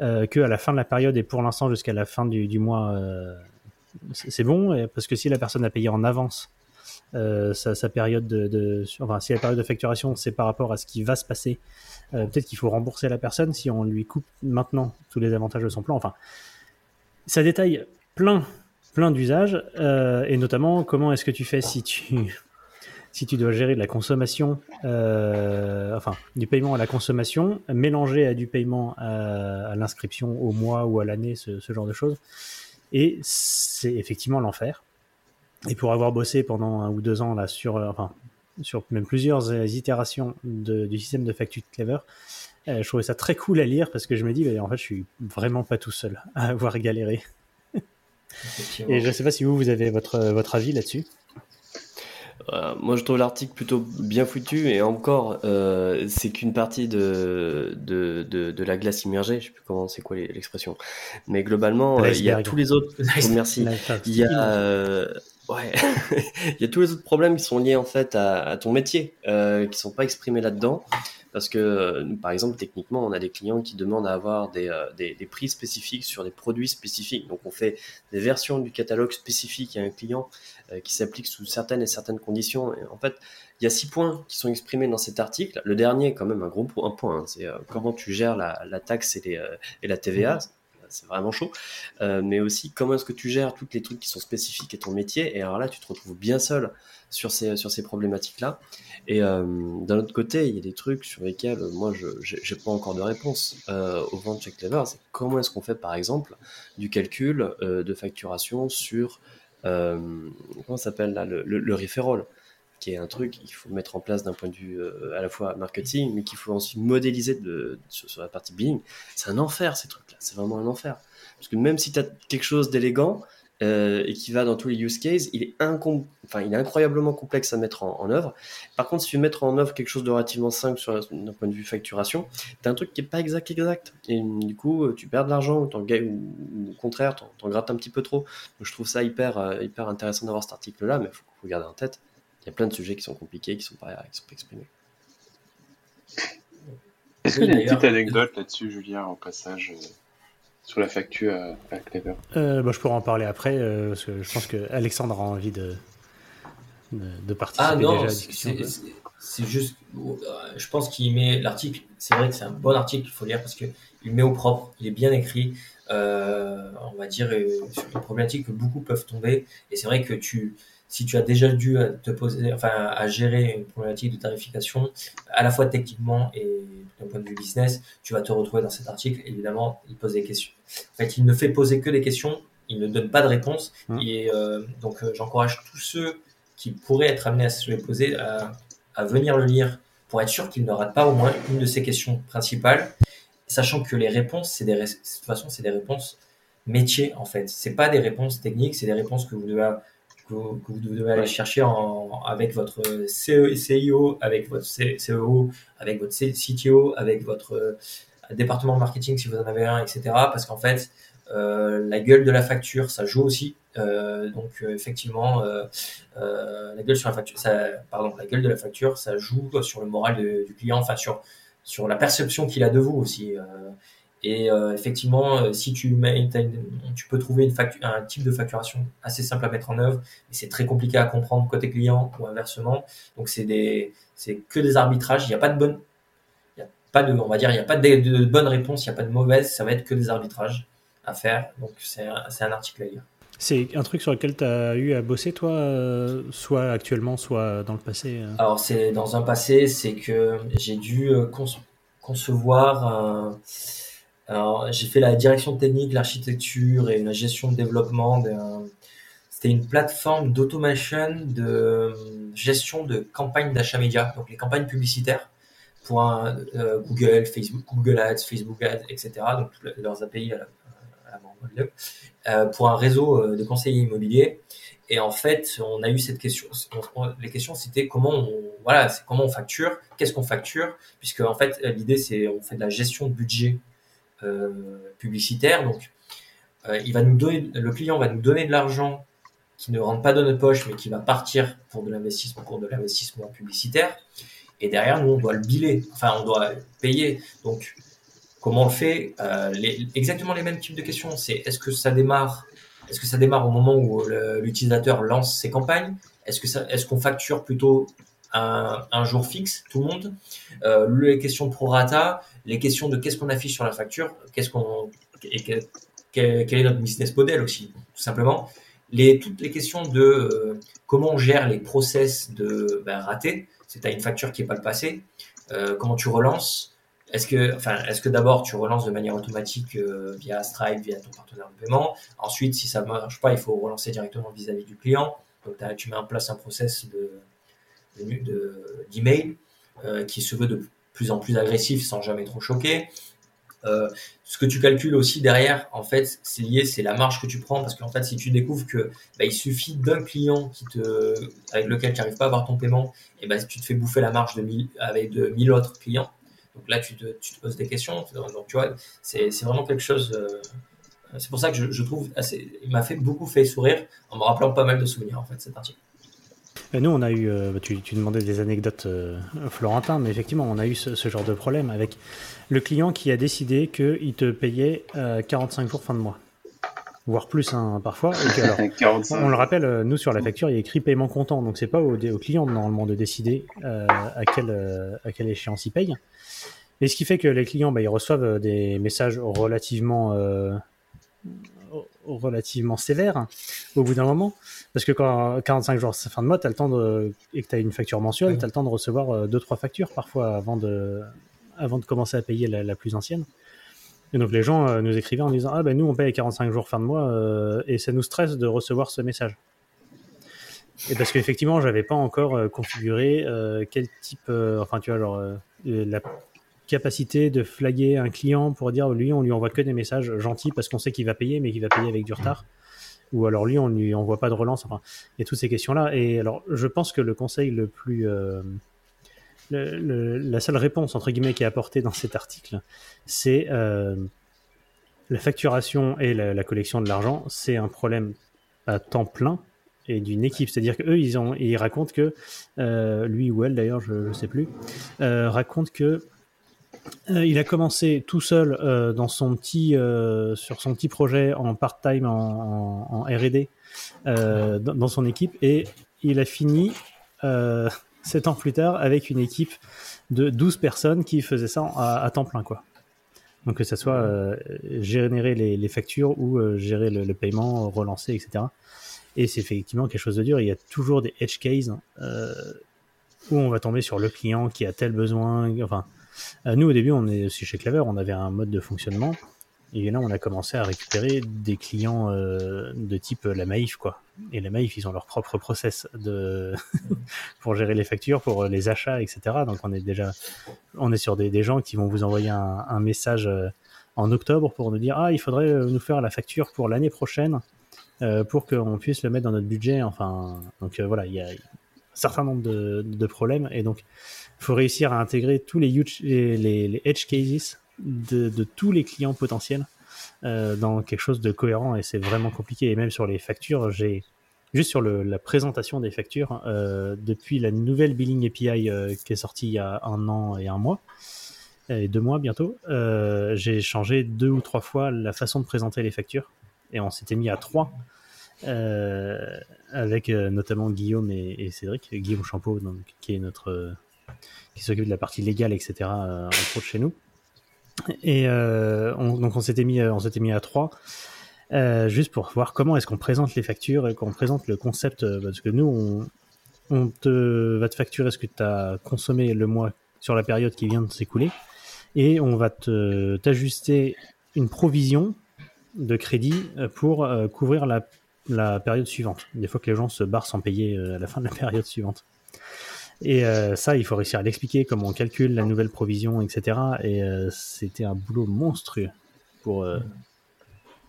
euh, que à la fin de la période et pour l'instant jusqu'à la fin du, du mois, euh, c'est bon parce que si la personne a payé en avance euh, sa, période de, de- enfin si la période de facturation c'est par rapport à ce qui va se passer, peut-être qu'il faut rembourser la personne si on lui coupe maintenant tous les avantages de son plan. Enfin, ça détaille plein, plein d'usages, euh, et notamment comment est-ce que tu fais si tu, si tu dois gérer de la consommation, euh, enfin du paiement à la consommation, mélangé à du paiement à, l'inscription au mois ou à l'année, ce, ce genre de choses. Et c'est effectivement l'enfer. Et pour avoir bossé pendant un ou deux ans là sur, euh, enfin, sur même plusieurs itérations de- du système de facture Clever, euh, je trouvais ça très cool à lire parce que je me dis, bah, en fait, je suis vraiment pas tout seul à avoir galéré. Et je sais pas si vous, vous avez votre, votre avis là-dessus. Euh, moi, je trouve l'article plutôt bien foutu et encore, euh, c'est qu'une partie de, de, de, de la glace immergée. Je sais plus comment c'est quoi l'expression, mais globalement, il y a tous les autres. Merci. Il y a, ouais, il y a tous les autres problèmes qui sont liés en fait à, ton métier, euh, qui sont pas exprimés là-dedans. Parce que, euh, par exemple, techniquement, on a des clients qui demandent à avoir des, euh, des, des prix spécifiques sur des produits spécifiques. Donc, on fait des versions du catalogue spécifique à un client euh, qui s'applique sous certaines et certaines conditions. En fait, il y a six points qui sont exprimés dans cet article. Le dernier, est quand même, un gros un point, hein, c'est euh, comment tu gères la, la taxe et, les, et la TVA. C'est vraiment chaud. Euh, mais aussi, comment est-ce que tu gères tous les trucs qui sont spécifiques à ton métier? Et alors là, tu te retrouves bien seul sur ces, problématiques-là. Et euh, d'un autre côté, il y a des trucs sur lesquels euh, moi, je j'ai pas encore de réponse au vent de Check Clever. C'est comment est-ce qu'on fait, par exemple, du calcul de facturation sur comment s'appelle le, le, qui est un truc qu'il faut mettre en place d'un point de vue euh, à la fois marketing, mais qu'il faut ensuite modéliser sur, la partie billing. C'est un enfer ces trucs-là, c'est vraiment un enfer. Parce que même si tu as quelque chose d'élégant euh, et qui va dans tous les use cases, il est, incroyablement complexe à mettre en, en œuvre. Par contre, si tu veux mettre en œuvre quelque chose de relativement simple d'un point de vue facturation, tu as un truc qui est pas exact exact. Et du coup, tu perds de l'argent ou, au contraire, t'en t'en grattes un petit peu trop. Donc, je trouve ça hyper, euh, hyper intéressant d'avoir cet article-là, mais il faut, faut garder en tête. Il y a plein de sujets qui sont compliqués, qui sont pas, qui sont pas exprimés. Est-ce Oui, qu'il y a une petite anecdote là-dessus, Julien, au passage, euh, sur la facture à, à Clever Euh, bah, je pourrais en parler après, euh, parce que je pense que Alexandre a envie de, de, de participer Ah déjà à non, la c'est discussion. c'est- juste, je pense qu'il met l'article, c'est vrai que c'est un bon article, il faut lire parce qu'il met au propre, il est bien écrit, euh, on va dire, sur une problématique que beaucoup peuvent tomber. Et c'est vrai que tu, si tu as déjà dû te poser, enfin, à gérer une problématique de tarification, à la fois techniquement et d'un point de vue business, tu vas te retrouver dans cet article. Évidemment, il pose des questions. En fait, il ne fait poser que des questions, il ne donne pas de réponse. Hum. Et euh, donc, euh, j'encourage tous ceux qui pourraient être amenés à se les poser à, à venir le lire pour être sûr qu'il ne rate pas au moins une de ces questions principales, sachant que les réponses, c'est des, de toute façon, c'est des réponses métiers en fait. C'est pas des réponses techniques, c'est des réponses que vous devez, que vous, que vous devez aller chercher en, avec votre CE, CIO, avec votre CEO, avec votre CTO, avec votre euh, département marketing si vous en avez un, etc. Parce qu'en fait, la gueule de la facture, ça joue aussi. donc effectivement, la gueule sur la facture, ça, pardon, la gueule de la facture, ça joue sur le moral du client, enfin sur sur la perception qu'il a de vous aussi. Et euh, effectivement, euh, si tu mets, tu peux trouver une un type de facturation assez simple à mettre en œuvre, mais c'est très compliqué à comprendre côté client ou inversement. Donc c'est des, c'est que des arbitrages. Il n'y a pas de bonne, il y a pas de, on va dire, il n'y a pas de, de bonne réponse, il n'y a pas de mauvaise. Ça va être que des arbitrages à faire. Donc c'est un, un article à lire. C'est un truc sur lequel tu as eu à bosser, toi, euh, soit actuellement, soit dans le passé Alors, c'est dans un passé, c'est que j'ai dû concevoir un, j'ai fait la direction technique, l'architecture et la gestion de développement. C'était une plateforme d'automation de gestion de campagnes d'achat média, donc les campagnes publicitaires pour euh, Google, Facebook, Google Ads, Facebook Ads, etc. Donc leurs API à la, à euh, pour un réseau euh, de conseillers immobiliers. Et en fait, on a eu cette question. les questions, c'était comment on, voilà, comment on facture, qu'est-ce qu'on facture, puisque en fait, l'idée, c'est on fait de la gestion de budget publicitaire. Donc, euh, il va nous donner, le client va nous donner de l'argent qui ne rentre pas dans notre poche, mais qui va partir pour de l'investissement, pour de l'investissement publicitaire. Et derrière, nous, on doit le biler. Enfin, on doit payer. Donc, comment on le fait euh, Exactement les mêmes types de questions. C'est est-ce que ça démarre Est-ce que ça démarre au moment où l'utilisateur lance ses campagnes? Est-ce que est-ce qu'on facture plutôt un, jour fixe, tout le monde euh, Les questions de prorata, les questions de qu'est-ce qu'on affiche sur la facture, qu'est-ce qu'on quel, quel, est notre business model aussi, tout simplement. Les, toutes les questions de euh, comment on gère les process de ben, ratés, c'est à une facture qui n'est pas le passé, euh, comment tu relances, est-ce que, enfin, est-ce que d'abord tu relances de manière automatique via Stripe, via ton partenaire de paiement Ensuite, si ça ne marche pas, il faut relancer directement vis-à-vis du client. Donc, tu mets en place un process de d'email euh, qui se veut de plus en plus agressif sans jamais trop choquer. Euh, ce que tu calcules aussi derrière, en fait, c'est lié, c'est la marge que tu prends, parce qu'en fait, si tu découvres que bah, il suffit d'un client qui te, avec lequel tu n'arrives pas à avoir ton paiement, et ben tu te fais bouffer la marge de avec de 1000 autres clients. Donc là, tu te, tu te poses des questions. Donc tu vois, c'est vraiment quelque chose. Euh, c'est pour ça que je, je trouve assez, il m'a fait beaucoup fait sourire en me rappelant pas mal de souvenirs en fait cet article. Nous, on a eu, euh, tu, demandais des anecdotes, euh, Florentin, mais effectivement, on a eu ce, genre de problème avec le client qui a décidé qu'il te payait 45 euh, jours fin de mois, voire plus hein, parfois. on, le rappelle, nous sur la facture, il y a écrit paiement comptant, donc c'est pas au, au, client normalement de décider à, quelle, à quelle échéance il paye. Et ce qui fait que les clients, bah, ils reçoivent des messages relativement relativement sévère au bout d'un moment. Parce que quand 45 jours, c'est fin de mois, as le temps de, et que tu as une facture mensuelle, tu as le temps de recevoir 2 trois factures parfois avant de, avant de commencer à payer la, plus ancienne. Et donc les gens euh, nous écrivaient en disant Ah ben nous on paye 45 jours fin de mois euh, et ça nous stresse de recevoir ce message. Et parce qu'effectivement, j'avais pas encore euh, configuré quel type, enfin tu vois, genre la capacité de flaguer un client pour dire lui, on lui envoie que des messages gentils parce qu'on sait qu'il va payer, mais qu'il va payer avec du retard. Ou alors lui, on lui envoie pas de relance. Enfin, il y a toutes ces questions-là. Et alors, je pense que le conseil le plus. Euh, la seule réponse, entre guillemets, qui est apportée dans cet article, c'est euh, la facturation et la, collection de l'argent, c'est un problème à temps plein et d'une équipe. C'est-à-dire qu'eux, ils, ils racontent que, euh, lui ou elle d'ailleurs, je ne sais plus, racontent que euh, il a commencé tout seul euh, dans son petit, euh, sur son petit projet en part-time en, R&D dans, son équipe et il a fini sept ans plus tard avec une équipe de 12 personnes qui faisaient ça à, temps plein quoi. Donc que ce soit générer les, factures ou gérer le, le, paiement, relancer, etc. Et c'est effectivement quelque chose de dur. Il y a toujours des edge cases où on va tomber sur le client qui a tel besoin. Enfin, nous, au début, on est aussi chez Claver, on avait un mode de fonctionnement. Et là, on a commencé à récupérer des clients euh, de type la Maïf, quoi. Et la Maïf, ils ont leur propre process de pour gérer les factures, pour les achats, etc. Donc, on est déjà, on est sur des, gens qui vont vous envoyer un, message euh, en octobre pour nous dire ah, il faudrait nous faire la facture pour l'année prochaine pour qu'on puisse le mettre dans notre budget. Enfin, donc voilà, il y a un certain nombre de, de problèmes et donc faut réussir à intégrer tous les, les edge cases de, tous les clients potentiels euh, dans quelque chose de cohérent et c'est vraiment compliqué. Et même sur les factures, juste sur la présentation des factures, euh, depuis la nouvelle billing API euh, qui est sortie il y a un an et un mois, et deux mois bientôt, j'ai changé deux ou trois fois la façon de présenter les factures et on s'était mis à trois. avec notamment Guillaume et, Cédric, Guillaume Champeau, qui est notre qui s'occupe de la partie légale, etc. euh, entre autres chez nous. Et euh, on, donc on s'était mis, euh, on s'était mis à trois, juste pour voir comment est-ce qu'on présente les factures et qu'on présente le concept, parce que nous on, te va te facturer ce que tu as consommé le mois sur la période qui vient de s'écouler, et on va te t'ajuster une provision de crédit pour couvrir la, période suivante. Des fois que les gens se barrent sans payer à la fin de la période suivante. Et euh, ça, il faut réussir à l'expliquer, comment on calcule la nouvelle provision, etc. Et euh, c'était un boulot monstrueux pour euh,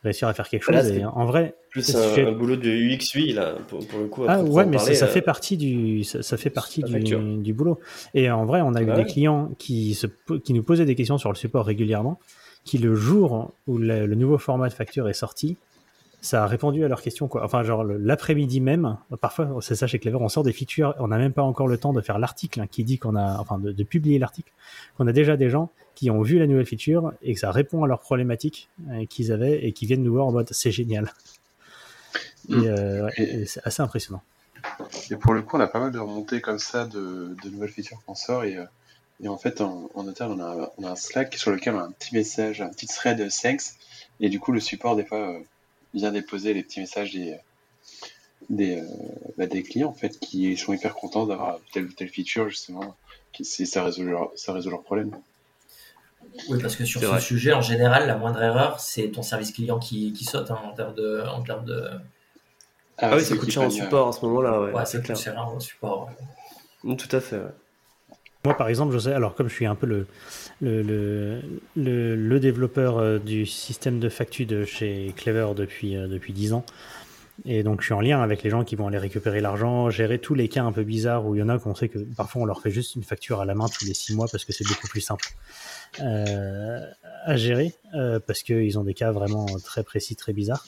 réussir à faire quelque chose. Là, c'est et en vrai, Plus c'est un, sujet- un boulot de UX UI, là, pour, pour le coup. ah ouais, mais ça, parler, ça fait partie du, ça, ça fait partie du, du boulot. Et en vrai, on a eu Bah des clients qui se, qui nous posaient des questions sur le support régulièrement, qui le jour où le, le nouveau format de facture est sorti, ça a répondu à leurs questions, quoi. Enfin, genre l'après-midi même, parfois, c'est ça chez Clever, on sort des features, on n'a même pas encore le temps de faire l'article hein, qui dit qu'on a, enfin, de, de publier l'article, qu'on a déjà des gens qui ont vu la nouvelle feature et que ça répond à leurs problématiques euh, qu'ils avaient et qui viennent nous voir en mode c'est génial. Et, Mm. euh, ouais, Et- et c'est assez impressionnant. Et pour le coup, on a pas mal de remontées comme ça de, de nouvelles features qu'on sort. Et, euh, et en fait, en, en interne, on a, on a un Slack sur lequel on a un petit message, un petit thread thanks. Et du coup, le support, des fois, euh, vient déposer les petits messages des, des, euh, bah, des clients, en fait, qui sont hyper contents d'avoir telle ou telle feature, justement. Qui, c'est- ça, résout leur, ça résout leur problème. Oui, parce que sur ce vrai. sujet, en général, la moindre erreur, c'est ton service client qui, qui saute hein, en termes de. En termes de... Ah oui, c'est ça coûte cher en support à ce moment-là, ouais. Ouais, c'est clair. c'est rare au support. ouais. Mm, Tout à fait, ouais. Moi, par exemple, je sais, alors comme je suis un peu le, le, le, le, le développeur euh, du système de facture de chez Clever depuis, euh, depuis 10 ans, et donc je suis en lien avec les gens qui vont aller récupérer l'argent, gérer tous les cas un peu bizarres où il y en a qu'on sait que parfois on leur fait juste une facture à la main tous les 6 mois parce que c'est beaucoup plus simple euh, à gérer, euh, parce qu'ils ont des cas vraiment très précis, très bizarres.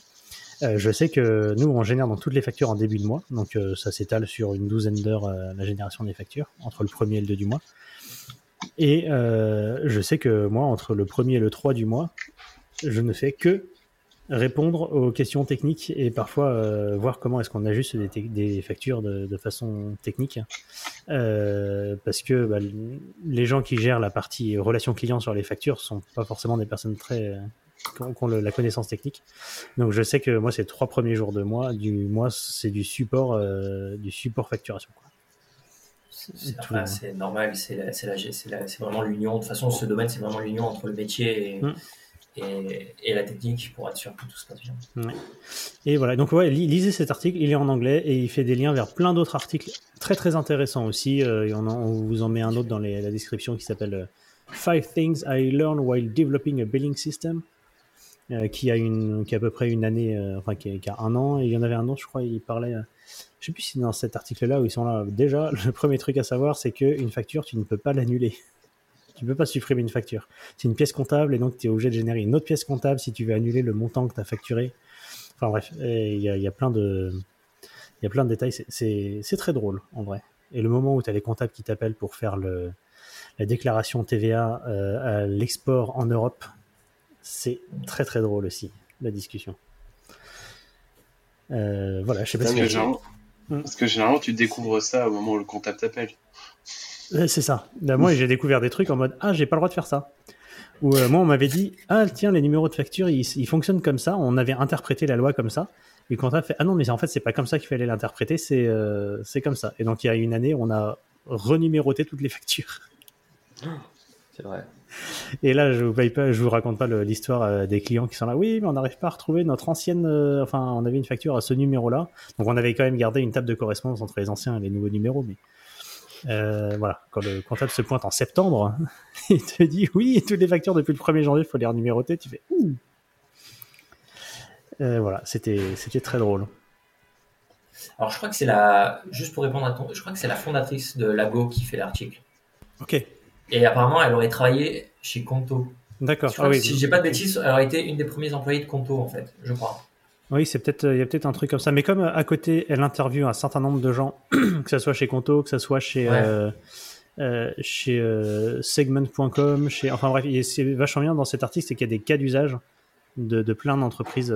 Euh, je sais que nous, on génère donc toutes les factures en début de mois, donc euh, ça s'étale sur une douzaine d'heures euh, la génération des factures, entre le premier et le 2 du mois. Et je sais que moi, entre le premier et le 3 du mois, je ne fais que répondre aux questions techniques et parfois voir comment est-ce qu'on ajuste des, factures de, façon technique. Parce que bah, les gens qui gèrent la partie relation client sur les factures sont pas forcément des personnes très qui ont, qui ont le- la connaissance technique. Donc je sais que moi, ces trois premiers jours de mois, du mois, c'est du support, euh, du support facturation. Quoi. C'est normal, c'est vraiment l'union. De toute façon, ce domaine, c'est vraiment l'union entre le métier et, Mm. et, et la technique pour être sûr que tout se passe bien. Et voilà, donc ouais, li- lisez cet article, il est en anglais et il fait des liens vers plein d'autres articles très très intéressants aussi. Euh, et on, en- on vous en met un autre dans les- la description qui s'appelle euh, Five Things I Learned While Developing a Billing System, euh, qui a une, qui à peu près une année, euh, enfin qui a, un an. Et il y en avait un autre, je crois, il parlait. euh, je sais plus si dans cet article-là où ils sont là. Déjà, le premier truc à savoir, c'est qu'une facture, tu ne peux pas l'annuler. Tu peux pas supprimer une facture. C'est une pièce comptable et donc tu es obligé de générer une autre pièce comptable si tu veux annuler le montant que tu as facturé. Enfin bref, il y a, plein de, il y a plein de détails. C'est très drôle en vrai. Et le moment où tu as les comptables qui t'appellent pour faire le, la déclaration TVA euh, à l'export en Europe, c'est très très drôle aussi la discussion. Euh, voilà, je sais pas si que, vous- généralement, Mm. parce que généralement, tu découvres ça au moment où le comptable t'appelle. Euh, C'est ça. Ben, moi, j'ai découvert des trucs en mode Ah, j'ai pas le droit de faire ça. Ou euh, moi, on m'avait dit Ah, tiens, les numéros de facture, ils, ils fonctionnent comme ça. On avait interprété la loi comme ça. Et le comptable fait Ah non, mais en fait, c'est pas comme ça qu'il fallait l'interpréter, c'est euh, c'est comme ça. Et donc, il y a une année, on a renuméroté toutes les factures. C'est vrai. Et là, je vous paye pas, je vous raconte pas l'histoire euh, des clients qui sont là. Oui, mais on n'arrive pas à retrouver notre ancienne. euh, enfin, on avait une facture à ce numéro-là. Donc, on avait quand même gardé une table de correspondance entre les anciens et les nouveaux numéros. Mais euh, voilà, quand le comptable se pointe en septembre, il te dit oui, toutes les factures depuis le 1er janvier, il faut les renuméroter. Tu fais ouh. Euh, voilà, c'était c'était très drôle. Alors, je crois que c'est la. Juste pour répondre à ton. Je crois que c'est la fondatrice de Lago qui fait l'article. Ok. Et apparemment, elle aurait travaillé chez Conto D'accord. Ah oui, si j'ai pas de bêtises, elle aurait été une des premiers employés de Conto, en fait, je crois. Oui, c'est peut-être il y a peut-être un truc comme ça. Mais comme euh, à côté, elle interviewe un certain nombre de gens, que ce soit chez Conto, que ce soit chez Ouais. euh, euh, chez euh, segment.com, chez enfin bref, c'est vachement bien dans cet article, c'est qu'il y a des cas d'usage de, de plein d'entreprises.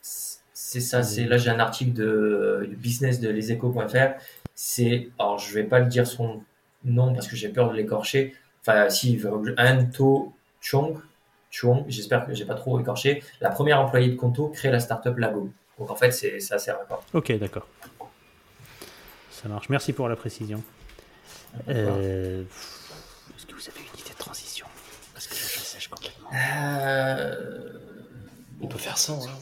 C'est ça, c'est là j'ai un article de, business de leseco.fr. C'est, alors je vais pas le dire son nom parce que j'ai peur de l'écorcher. Enfin, si, Anto Chong, Chong, j'espère que j'ai pas trop écorché. La première employée de Conto crée la startup Lago. Donc en fait, c'est c'est assez raccord. Ok, d'accord. Ça marche. Merci pour la précision. Euh, Est-ce que vous avez une idée de transition? Parce que là, je sèche complètement. Euh, On peut faire ça, hein,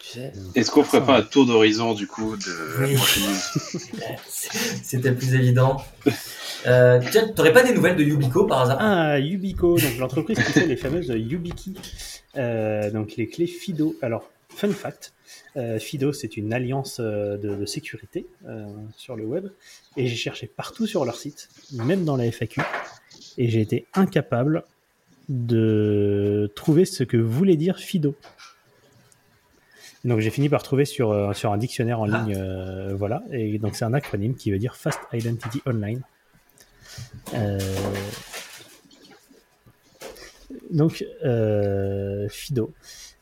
tu sais. Est-ce qu'on ferait pas un tour d'horizon du coup de Oui. C'était plus évident. Euh, tiens, t'aurais pas des nouvelles de Yubico par hasard? Ah, Yubico, donc l'entreprise qui fait les fameuses YubiKey, euh, donc les clés FIDO. Alors, fun fact, euh, FIDO, c'est une alliance euh, de, de sécurité sur le web, et j'ai cherché partout sur leur site, même dans la FAQ, et j'ai été incapable de trouver ce que voulait dire FIDO. Donc j'ai fini par trouver sur, sur un dictionnaire en Ah. ligne, voilà, et donc c'est un acronyme qui veut dire Fast Identity Online. Euh, donc, euh, Fido.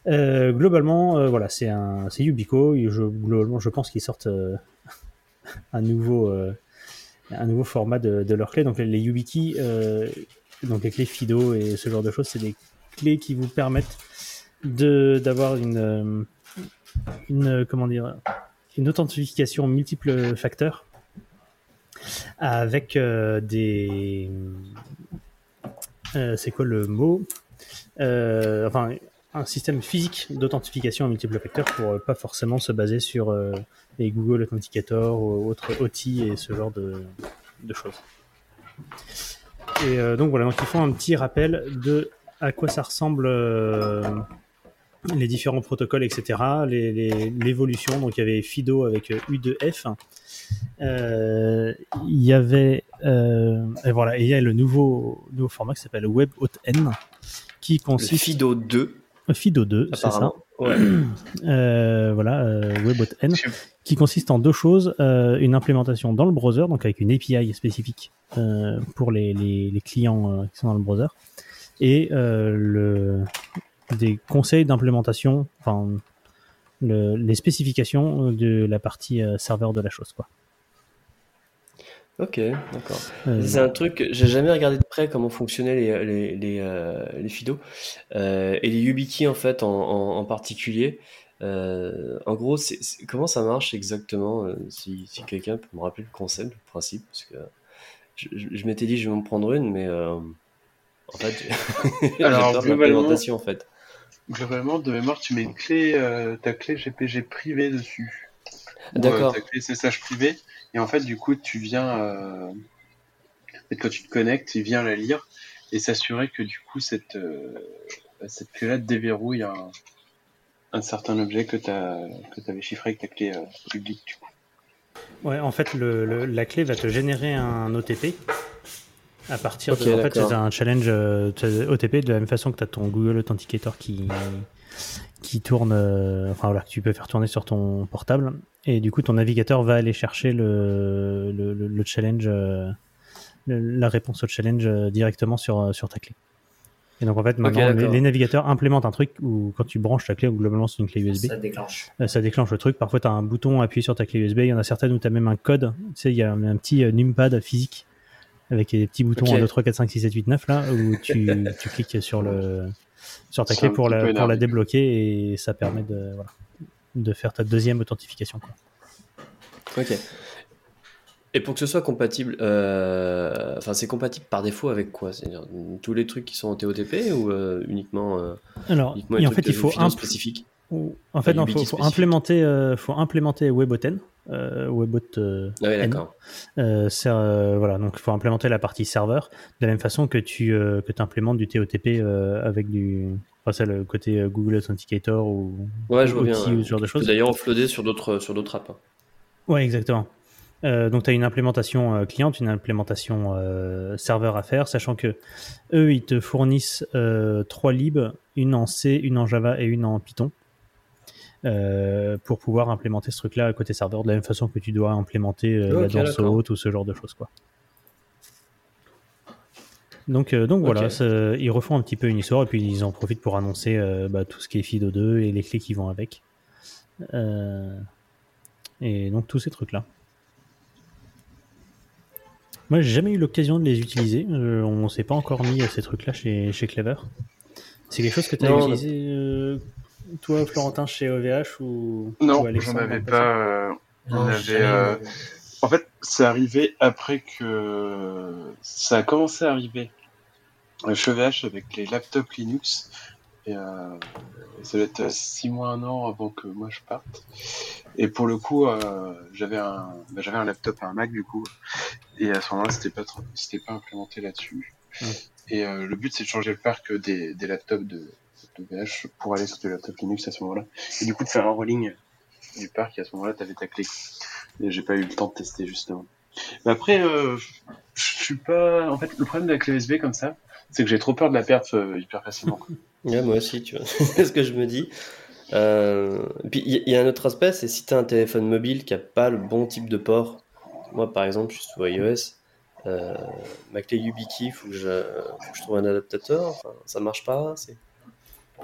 Euh, globalement, voilà, c'est un, c'est Yubico. Je, globalement, je pense qu'ils sortent un nouveau, un nouveau format de, de leurs clés. Donc, les YubiKey, donc les clés Fido et ce genre de choses, c'est des clés qui vous permettent de d'avoir une, une, comment dire, une authentification multiples facteurs avec euh, des euh, c'est quoi le mot Euh, enfin un système physique d'authentification à multiples facteurs pour pas forcément se baser sur les Google Authenticator ou autres outils et ce genre de, de choses. Et donc voilà, donc ils font un petit rappel de à quoi ça ressemble les différents protocoles, etc. les- les- L'évolution, donc il y avait Fido avec euh, U2F. Euh, il y avait euh, et voilà, et il y a le nouveau, nouveau format qui s'appelle WebAuthn qui Le consiste Fido 2, Fido 2, c'est ça. Ouais. Euh, voilà, euh, WebAuthn, qui consiste en deux choses euh, une implémentation dans le browser, donc avec une API spécifique euh, pour les, les, les clients euh, qui sont dans le browser, et euh, le, des conseils d'implémentation, enfin le- les spécifications de la partie euh, serveur de la chose, quoi. Ok, d'accord. Euh, C'est un truc, que j'ai jamais regardé de près comment fonctionnaient les, les, les, euh, les FIDO euh, et les YubiKey en fait en, en, en particulier. Euh, en gros, c'est, c'est- comment ça marche exactement si, si quelqu'un peut me rappeler le concept, le principe Parce que je, je- je m'étais dit je vais m'en prendre une, mais euh, en fait, j'ai Alors, peur de globalement- l'implémentation en fait. Globalement, de mémoire, tu mets une clé, euh, ta clé GPG privée dessus. Ou, D'accord. euh, ta clé SSH privée. Et en fait, du coup, tu viens. Euh... en fait, quand tu te connectes, il vient la lire et s'assurer que du coup, cette, euh, cette clé-là déverrouille un, un certain objet que tu que avais chiffré avec ta clé euh, publique. Du coup. Ouais, en fait, le, le- la clé va te générer un OTP à partir de. En fait, c'est un challenge euh, OTP de la même façon que tu as ton Google Authenticator qui, qui tourne. euh, enfin voilà, que tu peux faire tourner sur ton portable. Et du coup, ton navigateur va aller chercher le, le, le- le challenge, euh, le- la réponse au challenge euh, directement sur, sur ta clé. Et donc en fait, maintenant, les, navigateurs implémentent un truc où quand tu branches ta clé, globalement c'est une clé USB. Ça déclenche. Euh, ça déclenche le truc. Parfois, tu as un bouton appuyé sur ta clé USB. Il y en a certaines où tu as même un code. Tu sais, il y a un, un petit numpad physique avec des petits boutons Ok. 1, 2, 3, 4, 5, 6, 7, 8, 9 là où tu, tu cliques sur, le, sur ta clé un pour la, pour la débloquer et ça permet de, voilà, de faire ta deuxième authentification. quoi. Ok. Et pour que ce soit compatible, euh, enfin c'est compatible par défaut avec quoi? C'est-à-dire tous les trucs qui sont en TOTP ou euh, uniquement, euh, Alors, uniquement et en fait, il faut, FIDO imp- spécifiques? En fait, du faut, implémenter, euh, faut implémenter WebAuthn. Euh, euh, Ah oui, d'accord. Euh, euh, voilà, donc il faut implémenter la partie serveur de la même façon que tu que implémentes du TOTP avec du, enfin, c'est le côté Google Authenticator ou Ouais, je vois OT bien. ou ce genre de choses. D'ailleurs offloader sur d'autres sur d'autres apps. hein. Ouais, exactement. Euh, donc tu as une implémentation euh, cliente, une implémentation euh, serveur à faire, sachant que eux, ils te fournissent trois libs, une en C, une en Java et une en Python, euh, pour pouvoir implémenter ce truc-là côté serveur, de la même façon que tu dois implémenter euh, la Ok, danse haute ou ce genre de choses. Quoi. Donc, euh, donc voilà, ça- ils refont un petit peu une histoire et puis ils en profitent pour annoncer euh, bah, tout ce qui est FIDO2 et les clés qui vont avec. Et donc tous ces trucs-là. Moi, j'ai jamais eu l'occasion de les utiliser. Euh, on s'est pas encore mis à ces trucs-là chez, chez Clever. C'est quelque chose que tu as Non, utilisé, euh, toi, Florentin, chez OVH ou Non, ou j'en avais pas. euh, on Non, avait. euh, euh, En fait, c'est arrivé après que ça a commencé à arriver chez VH avec les laptops Linux. Et euh, ça doit être six mois, un an avant que moi je parte. Et pour le coup, euh, j'avais un, bah, j'avais un laptop et un Mac du coup. Et à ce moment-là, c'était pas, trop- c'était pas implémenté là-dessus. Et euh, le but, c'est de changer le parc des, des laptops de, de VH pour aller sur des laptops Linux à ce moment-là. Et du coup, de faire un rolling du parc. Et à ce moment-là, t'avais ta clé. Et j'ai pas eu le temps de tester justement. Mais après, euh, je suis pas. En fait, le problème de la clé USB comme ça, c'est que j'ai trop peur de la perdre euh, hyper facilement. Ouais, moi aussi, tu vois. c'est ce que je me dis. Euh, puis il y, a un autre aspect, c'est si tu as un téléphone mobile qui a pas le bon type de port. Moi, par exemple, je suis sous iOS. Euh, ma clé YubiKey, faut que je, faut que je trouve un adaptateur. Enfin, ça marche pas. C'est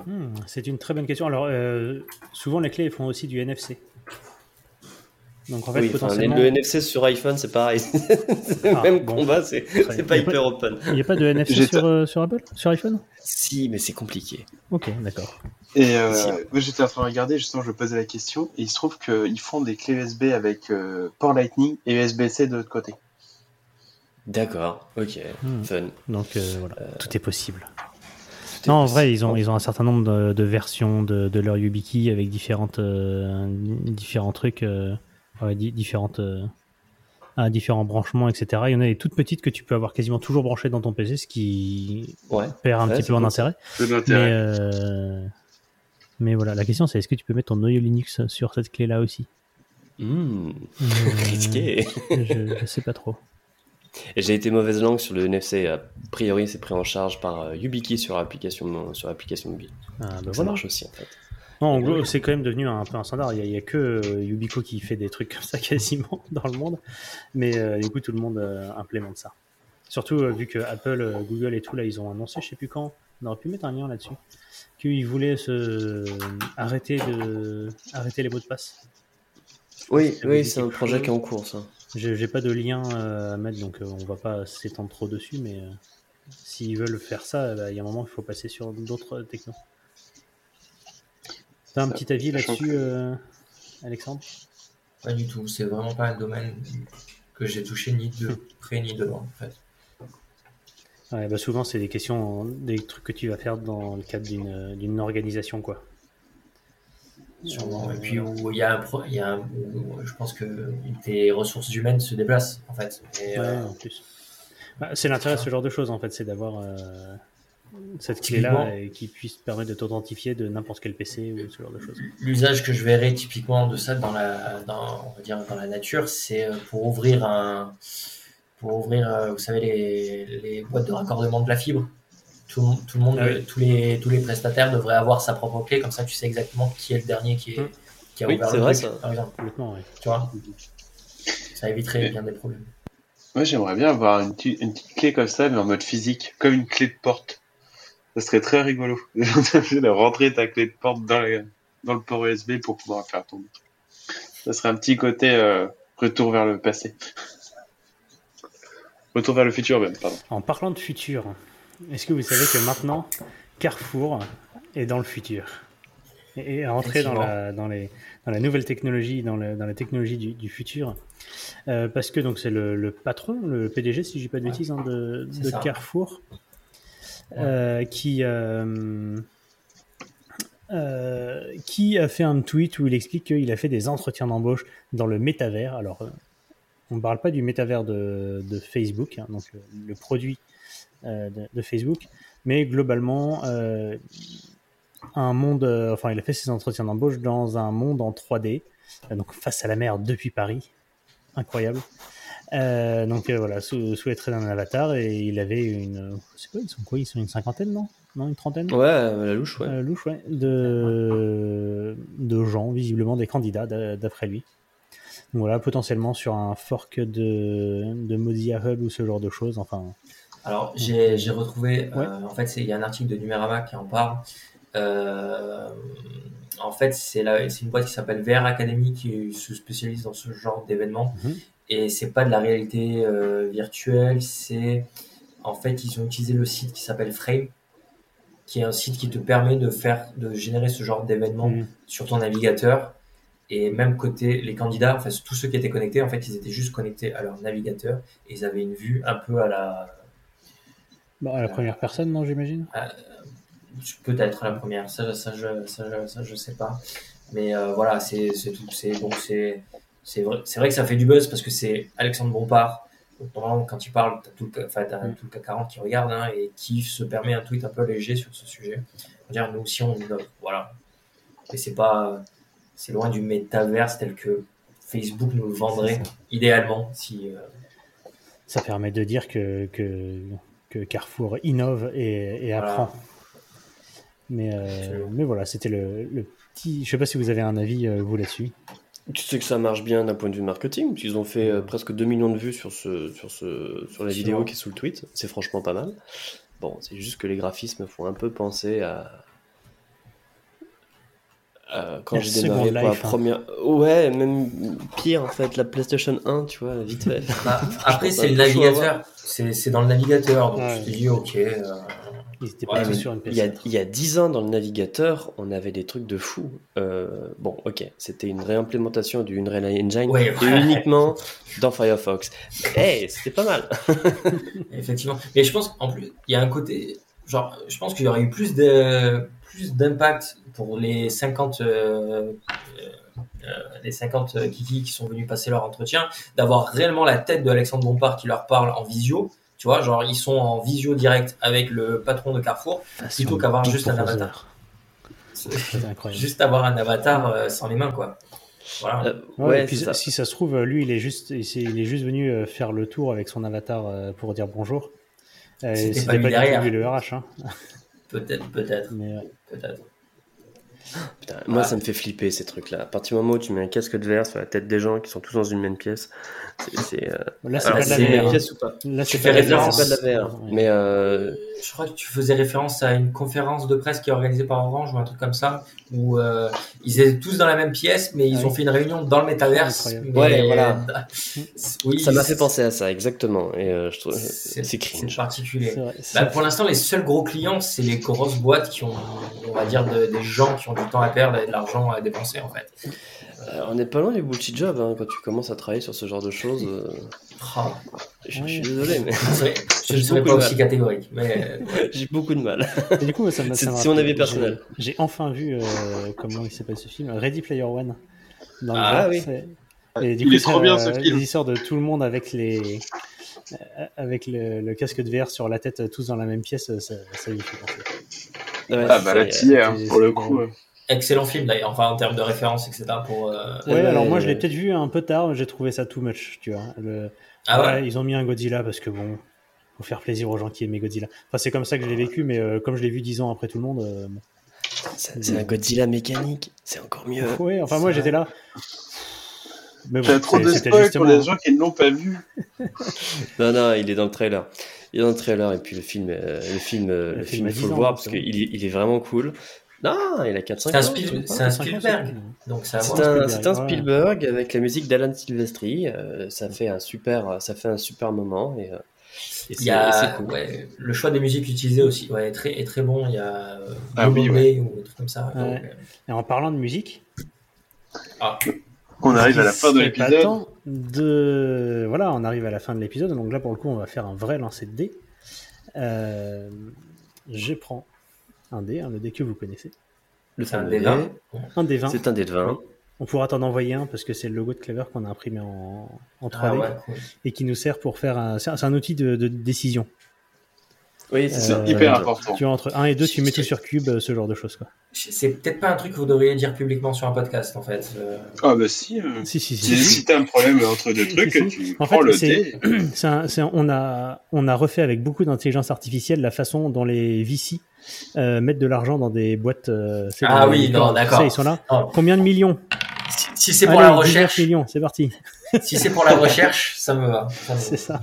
Hmm, C'est une très bonne question. Alors, euh, souvent, les clés font aussi du NFC. Donc, en fait, oui, potentiellement. le NFC sur iPhone, c'est pareil. c'est le Ah, même bon. combat, c'est pas Il y a pas- hyper open. Il n'y a pas de NFC sur, euh, sur Apple Sur iPhone? Si, mais c'est compliqué. Ok, d'accord. Et euh, Si. moi, j'étais en train de regarder, justement, je me posais la question. Et il se trouve qu'ils font des clés USB avec euh, port Lightning et USB-C de l'autre côté. D'accord, ok, Hmm. fun. Donc, euh, voilà, tout est possible. Non, en vrai, ils ont, ils ont un certain nombre de, de versions de, de leur YubiKey avec différentes, euh, différents trucs, euh, ouais, di- différentes, euh, différents branchements, etc. Il y en a des toutes petites que tu peux avoir quasiment toujours branchées dans ton PC, ce qui Ouais. perd un Ouais, petit peu en intérêt. Mais, euh, voilà, la question c'est est-ce que tu peux mettre ton noyau Linux sur cette clé-là aussi? Hmm, Euh, je sais pas trop. Et j'ai été mauvaise langue sur le NFC. A priori, c'est pris en charge par euh, YubiKey sur application, sur application mobile. Ah, bah ça marche aussi, en fait. Non, en gros, c'est quand même devenu un peu un standard. Il y a, que euh, Yubico qui fait des trucs comme ça quasiment dans le monde. Mais euh, du coup, tout le monde euh, implémente ça. Surtout vu que Apple, Google et tout, là, ils ont annoncé, je sais plus quand, on aurait pu mettre un lien là-dessus, qu'ils voulaient se arrêter, de... arrêter les mots de passe. Oui, oui, c'est un projet qui est en cours, ça. J'ai j'ai pas de lien euh, à mettre, donc euh, on va pas s'étendre trop dessus, mais euh, s'ils veulent faire ça, bah, il y a un moment, il faut passer sur d'autres technos. T'as un Ça, petit avis là-dessus, que- euh, Alexandre? Pas du tout. C'est vraiment pas un domaine que j'ai touché ni de près ni de loin, en fait. Ouais, bah souvent, c'est des questions, des trucs que tu vas faire dans le cadre d'une d'une organisation, quoi. Sûrement. Et puis où il y a un, pro- il y a un- où je pense que tes ressources humaines se déplacent, en fait. Et, Ouais, euh, en plus. Bah, c'est l'intérêt de ce genre de choses, en fait, c'est d'avoir euh, cette clé-là et qui puisse te permettre de t'authentifier de n'importe quel PC ou ce genre de choses. L'usage que je verrais typiquement de ça dans la, dans, on va dire dans la nature, c'est euh, pour ouvrir un, pour ouvrir, vous savez les, les boîtes de raccordement de la fibre. Tout, le monde- tout le monde, Ah oui. tous les, tous les prestataires devraient avoir sa propre clé, comme ça tu sais exactement qui est le dernier qui est, Mm. qui a Oui, ouvert c'est le vrai, truc, ça. par exemple. Tu vois, ça éviterait bien des problèmes. Moi, j'aimerais bien avoir une, petite- une petite clé comme ça, mais en mode physique, comme une clé de porte. Ça serait très rigolo. de rentrer ta clé de porte dans, dans le port USB pour pouvoir faire tourner. Ça serait un petit côté euh, retour vers le passé. Retour vers le futur même, pardon. En parlant de futur, est-ce que vous savez que maintenant, Carrefour est dans le futur et est rentré dans la, dans, les, dans la nouvelle technologie, dans, le- dans la technologie du, du futur Euh, Parce que donc c'est le, le patron, le PDG, si je dis pas de bêtises, hein, de. Carrefour, euh, qui, euh, qui a fait un tweet où il explique qu'il a fait des entretiens d'embauche dans le métavers. Alors, on ne parle pas du métavers de, de Facebook, hein, donc le, le produit de, de Facebook, mais globalement, euh, un monde, euh, enfin, il a fait ses entretiens d'embauche dans un monde en 3D, euh, donc face à la mer depuis Paris. incroyable. Euh, donc euh, voilà, sous, sous les traits d'un avatar et il avait une, je sais pas, ils sont quoi, ils sont une cinquantaine, non? Non, une trentaine? Ouais, euh, la louche, ouais. Euh, louche, ouais, de, de gens, visiblement des candidats d'a- d'après lui. Donc voilà, potentiellement sur un fork de, de Mozilla Hub ou ce genre de choses. Enfin, Alors, j'ai j'ai retrouvé, euh, en fait, il y a un article de Numérama qui en parle. Euh, en fait, c'est la- c'est une boîte qui s'appelle VR Academy qui se spécialise dans ce genre d'événements. Mhm. Et c'est pas de la réalité euh, virtuelle, c'est en fait, ils ont utilisé le site qui s'appelle Frame, qui est un site qui te permet de faire, de générer ce genre d'événements Mhm. sur ton navigateur. Et même côté les candidats, enfin tous ceux qui étaient connectés, en fait, ils étaient juste connectés à leur navigateur et ils avaient une vue un peu à la bah, à la première personne, non, j'imagine peut-être la première. Ça, ça, je, ça, je, ça, je sais pas. Mais euh, voilà, c'est tout. C'est donc c'est vrai, vrai que ça fait du buzz parce que c'est Alexandre Bompard. Normalement, quand il parle, t'as tout le, enfin, t'as Mm. tout le CAC 40 qui regarde hein, et qui se permet un tweet un peu léger sur ce sujet. On dire, nous aussi, on innove. Voilà. Mais c'est pas, c'est loin du métaverse tel que Facebook nous le vendrait idéalement si. euh, Ça permet de dire que, que, que Carrefour innove et, et Voilà. apprend. Mais, euh, mais voilà, c'était le, le petit. Je sais pas si vous avez un avis, euh, vous, là-dessus. Tu sais que ça marche bien d'un point de vue marketing. Ils ont fait euh, presque 2 millions de vues sur, ce, sur, ce, sur la vidéo qui est sous le tweet. C'est franchement pas mal. Bon, c'est juste que les graphismes font un peu penser à. À quand j'ai démarré pour la hein. première. Ouais, même pire en fait, la PlayStation 1, tu vois, vite fait. bah, après, c'est le navigateur. C'est c'est dans le navigateur. Donc, Ouais. tu te dis, ok. euh, Ils étaient Ouais, pas tous mais sur une Il y, a, PS4. il y a 10 ans dans le navigateur, on avait des trucs de fou. Euh, bon, ok, c'était une réimplémentation du Unreal Engine Ouais, et uniquement dans Firefox. Hey, c'était pas mal. Effectivement. Mais je pense qu'en plus, il y a un côté. Genre, je pense qu'il y aurait eu plus de plus d'impact pour les 50 euh, euh, euh, les 50 kiki qui sont venus passer leur entretien, d'avoir réellement la tête de Alexandre Bompard qui leur parle en visio. Tu vois, genre ils sont en visio direct avec le patron de Carrefour, plutôt qu'avoir juste un avatar. C'est incroyable. Juste avoir un avatar euh, sans les mains, quoi. Voilà. Euh, Ouais, ouais, et puis, c'est ça. si ça se trouve, lui, il est juste, il est juste venu euh, faire le tour avec son avatar euh, pour dire bonjour. Euh, C'était pas pas, lui derrière. lui le RH. Hein. Peut-être, peut-être, Mais, peut-être. Putain, moi, Ouais. ça me fait flipper ces trucs-là. À partir du moment où tu mets un casque de verre sur la tête des gens qui sont tous dans une même pièce, c'est. c'est, euh, là, c'est Alors, pas de la VR. même hein. pièce ou pas? Là, Tu c'est fais pas de la référence- pas de la VR. Ouais. Mais euh, Je crois que tu faisais référence à une conférence de presse qui est organisée par Orange ou un truc comme ça, où euh, ils étaient tous dans la même pièce, mais ils Ah ont fait une réunion dans le métaverse. Ouais, voilà. Oui, ça m'a fait penser à ça, exactement. Et euh, je trouve C'est c'est c'est cringe. particulier. C'est vrai. Bah, pour l'instant, les seuls gros clients, c'est les grosses boîtes qui ont, on va dire, de- des gens qui ont du temps à perdre et de l'argent à dépenser, en fait. Euh, on n'est pas loin du bullshit job hein, quand tu commences à travailler sur ce genre de choses. euh, Ah, je, suis désolé, mais je ne J'ai serais beaucoup pas de aussi catégorique, mais euh, j'ai beaucoup de mal. Et du coup, ça m'a- C'est- ça m'a si on rappelé- avait personnel. J'ai enfin vu, euh, comment il s'appelle ce film Ready Player One. Dans le Ah oui. Et du Il coup, est trop bien, ce film. L'histoire de tout le monde avec les. Avec le, le casque de VR sur la tête, tous dans la même pièce, ça, ça y fait penser. Ouais, Ah bah là, t'y hein, pour le coup. euh. excellent film d'ailleurs, enfin en termes de référence, etc. Pour, euh, Ouais, alors moi je l'ai peut-être vu un peu tard, j'ai trouvé ça too much, tu vois. Le- Ah ouais, Ils ont mis un Godzilla parce que bon, faut faire plaisir aux gens qui aimaient Godzilla. Enfin, c'est comme ça que je l'ai vécu, mais euh, comme je l'ai vu dix ans après tout le monde. euh, bon. C'est un Godzilla mécanique, c'est encore mieux. Ouais, enfin, moi j'étais là. Mais bon, trop de c'était spoil justement. pour les gens qui ne l'ont pas vu. Non, non, il est dans le trailer. Il est dans le trailer et puis le film, euh, le film, euh, Le le film film, a il 10 faut le voir parce qu'il est, il est vraiment cool. Non, il a 4-5 c'est un, ans. C'est un Spielberg, c'est- donc un, Spielberg, un avec la musique d'Alan Silvestri. euh, ça fait un super, ça fait un super moment et, euh, et Il y a cool. ouais, le choix des musiques utilisées aussi, ouais, est très, est très bon. Il y a euh, Ah oui, ouais. Ou des trucs comme ça. Ouais. donc, euh, Et en parlant de musique, ah, On arrive à la fin de l'épisode. De. Voilà, on arrive à la fin de l'épisode, donc là pour le coup, on va faire un vrai lancer de dés. Euh, je prends un dé, un dé que vous connaissez. Le c'est un dé. vins. Un dé 20. C'est un dé de 20. On pourra t'en envoyer un parce que c'est le logo de Clever qu'on a imprimé en, en 3D Ah ouais, cool. et qui nous sert pour faire un. C'est un, c'est un outil de, de décision. Oui, c'est Euh, hyper important. Tu vois, entre 1 et 2, tu mets tout sur cube, euh, ce genre de choses. Quoi. C'est peut-être pas un truc que vous devriez dire publiquement sur un podcast, en fait. Euh, Ah bah si. euh, Si, si, Si, si. si t'as un problème entre deux trucs, si. tu En prends fait, le c'est- dé. Un- un- on, a, on a refait avec beaucoup d'intelligence artificielle la façon dont les VC euh, mettent de l'argent dans des boîtes. euh, Ah oui, non, d'accord. Ils sont là. non, Combien de millions si si c'est pour Allez, la 19 recherche, millions, c'est parti. Si c'est pour la recherche, ça me va. Ça. C'est ça.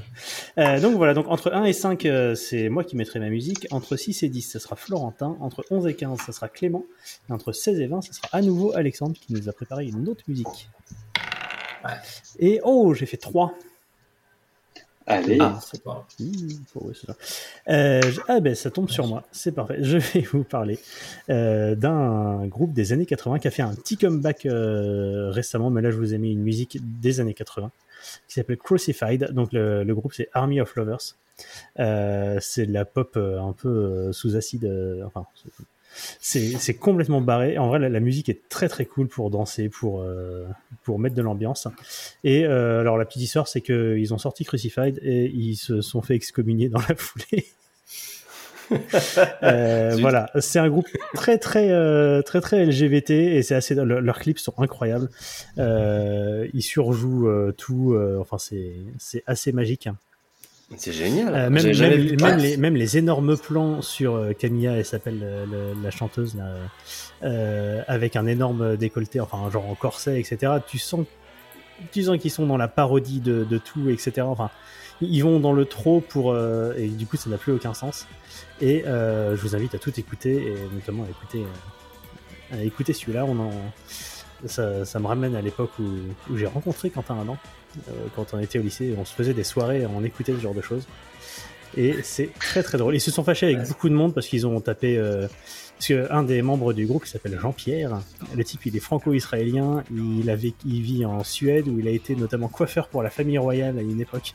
Euh, donc voilà, donc entre 1 et 5, euh, c'est moi qui mettrai ma musique. Entre 6 et 10, ce sera Florentin. Entre 11 et 15, ce sera Clément. Et entre 16 et 20, ce sera à nouveau Alexandre qui nous a préparé une autre musique. Ouais. Et oh, j'ai fait 3. Allez. Ah, c'est pas. Mmh. Euh, ah ben ça tombe sur moi, c'est parfait. Je vais vous parler euh, d'un groupe des années 80 qui a fait un petit comeback euh, récemment, mais là je vous ai mis une musique des années 80 qui s'appelle Crucified. Donc le, le groupe c'est Army of Lovers. Euh, c'est de la pop euh, un peu euh, sous acide. euh, enfin, c'est complètement barré. En vrai, la, la musique est très très cool pour danser, pour euh, pour mettre de l'ambiance. Et euh, alors la petite histoire, c'est que ils ont sorti Crucified et ils se sont fait excommunier dans la foulée. Euh, voilà, c'est un groupe très très euh, très très LGBT et c'est assez. le- leurs clips sont incroyables. Euh, ils surjouent tout. enfin, c'est c'est assez magique. C'est génial. Euh, même, les, même les énormes plans sur euh, Camilla, elle s'appelle euh, la chanteuse, là, euh, avec un énorme décolleté, enfin genre en corset, etc. Tu sens, tu sens qu'ils sont dans la parodie de, de tout, etc. Enfin, ils vont dans le trop pour et du coup ça n'a plus aucun sens. Et je vous invite à tout écouter et notamment à écouter, à écouter celui-là. On en, ça, ça me ramène à l'époque où, où j'ai rencontré Quentin Adam quand on était au lycée, on se faisait des soirées, on écoutait ce genre de choses. Et c'est très très drôle. Ils se sont fâchés avec beaucoup de monde parce qu'ils ont tapé. euh, parce qu'un des membres du groupe, il s'appelle Jean-Pierre. Le type, il est franco-israélien. Il, avait, il vit en Suède où il a été notamment coiffeur pour la famille royale à une époque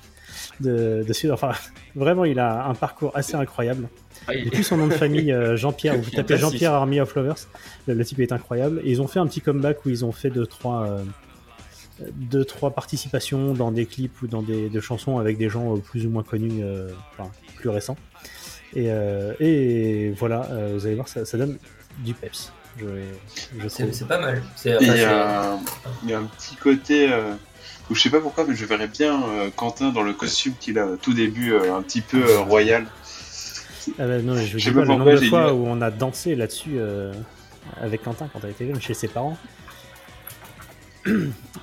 de, de Suède. Enfin, vraiment, il a un parcours assez incroyable. Ah, il- Depuis son nom de famille, euh, Jean-Pierre, vous tapez. Jean-Pierre Army of Lovers, le, le type est incroyable. Et ils ont fait un petit comeback où ils ont fait deux, trois, euh, deux, trois participations dans des clips ou dans des, des chansons avec des gens euh, plus ou moins connus, euh, enfin, plus récents. Et, euh, et voilà, euh, vous allez voir, ça, ça donne du peps. Je, je C'est pas mal. C'est Et enfin, il y, c'est- a, il y a un petit côté euh, où je sais pas pourquoi, mais je verrais bien euh, Quentin dans le costume qu'il a au tout début, euh, un petit peu euh, royal. Ah bah non, je sais pas pas le pourquoi, nombre de fois où on a dansé là-dessus euh, avec Quentin quand on était jeune chez ses parents.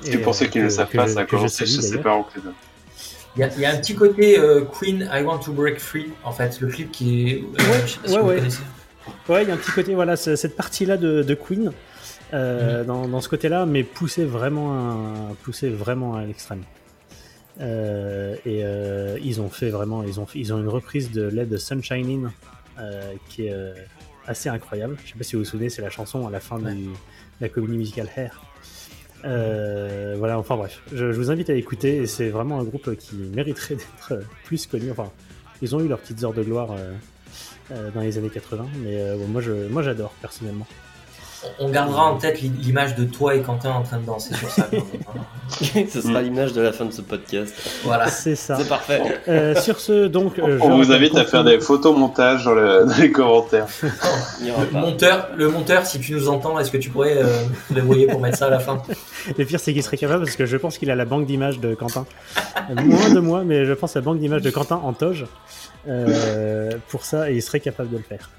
C'est Et, pour ça euh, qu'ils ne savent pas, ça a commencé chez ses parents. Il y, a, il y a un petit côté euh, Queen, I Want to Break Free, en fait, le clip qui est. euh, je sais pas si ouais, vous ouais. connaissez. Ouais, il y a un petit côté, voilà, ce- cette partie-là de, de Queen, Mm. euh, dans, dans ce côté-là, mais poussé vraiment à, poussé vraiment à l'extrême. Euh, et euh, ils ont fait vraiment, ils ont, ils ont une reprise de the Sunshine In euh, qui est euh, assez incroyable. Je sais pas si vous vous souvenez, c'est la chanson à la fin de la comédie musicale Hair. Euh, voilà, enfin bref, je, je vous invite à écouter et c'est vraiment un groupe qui mériterait d'être plus connu. Enfin, ils ont eu leurs petites heures de gloire euh, euh, dans les années 80, mais euh, bon, moi moi j'adore personnellement. On gardera en tête l'i- l'image de toi et Quentin en train de danser sur ça. Ce sera l'image de la fin de ce podcast. voilà. C'est ça. C'est parfait. Euh, sur ce, donc, euh, je On vous invite à faire des photomontages dans, le- dans les commentaires. Le monteur, le monteur, si tu nous entends, est-ce que tu pourrais euh, le voyer pour mettre ça à la fin? Le pire, c'est qu'il serait capable parce que je pense qu'il a la banque d'images de Quentin. Euh, Moins de moi, mais je pense à la banque d'images de Quentin en toge euh, pour ça et il serait capable de le faire.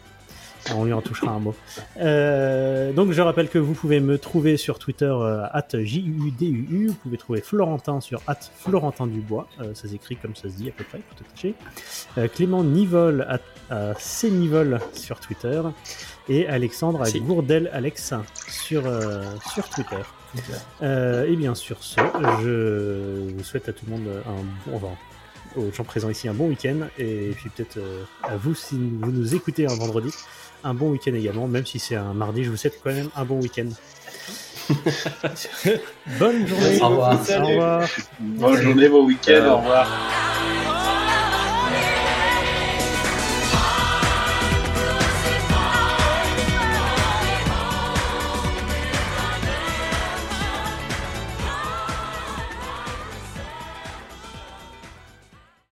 On lui en touchera un mot. Euh, donc je rappelle que vous pouvez me trouver sur Twitter euh, at JUDUU, vous pouvez trouver Florentin sur at Florentin Dubois, euh, ça s'écrit comme ça se dit à peu près, tout attaché. Euh, Clément Nivol at, à Cnivol sur Twitter et Alexandre à. Gourdel Alex sur, euh, sur Twitter. Et bien sur ce, je vous souhaite à tout le monde un bon, enfin, aux gens présents ici un bon week-end et puis peut-être euh, à vous si vous nous écoutez un vendredi, un bon week-end également, même si c'est un mardi, je vous souhaite quand même un bon week-end. Bonne journée. Au revoir. Au revoir. Bonne journée, bon week-end, au revoir.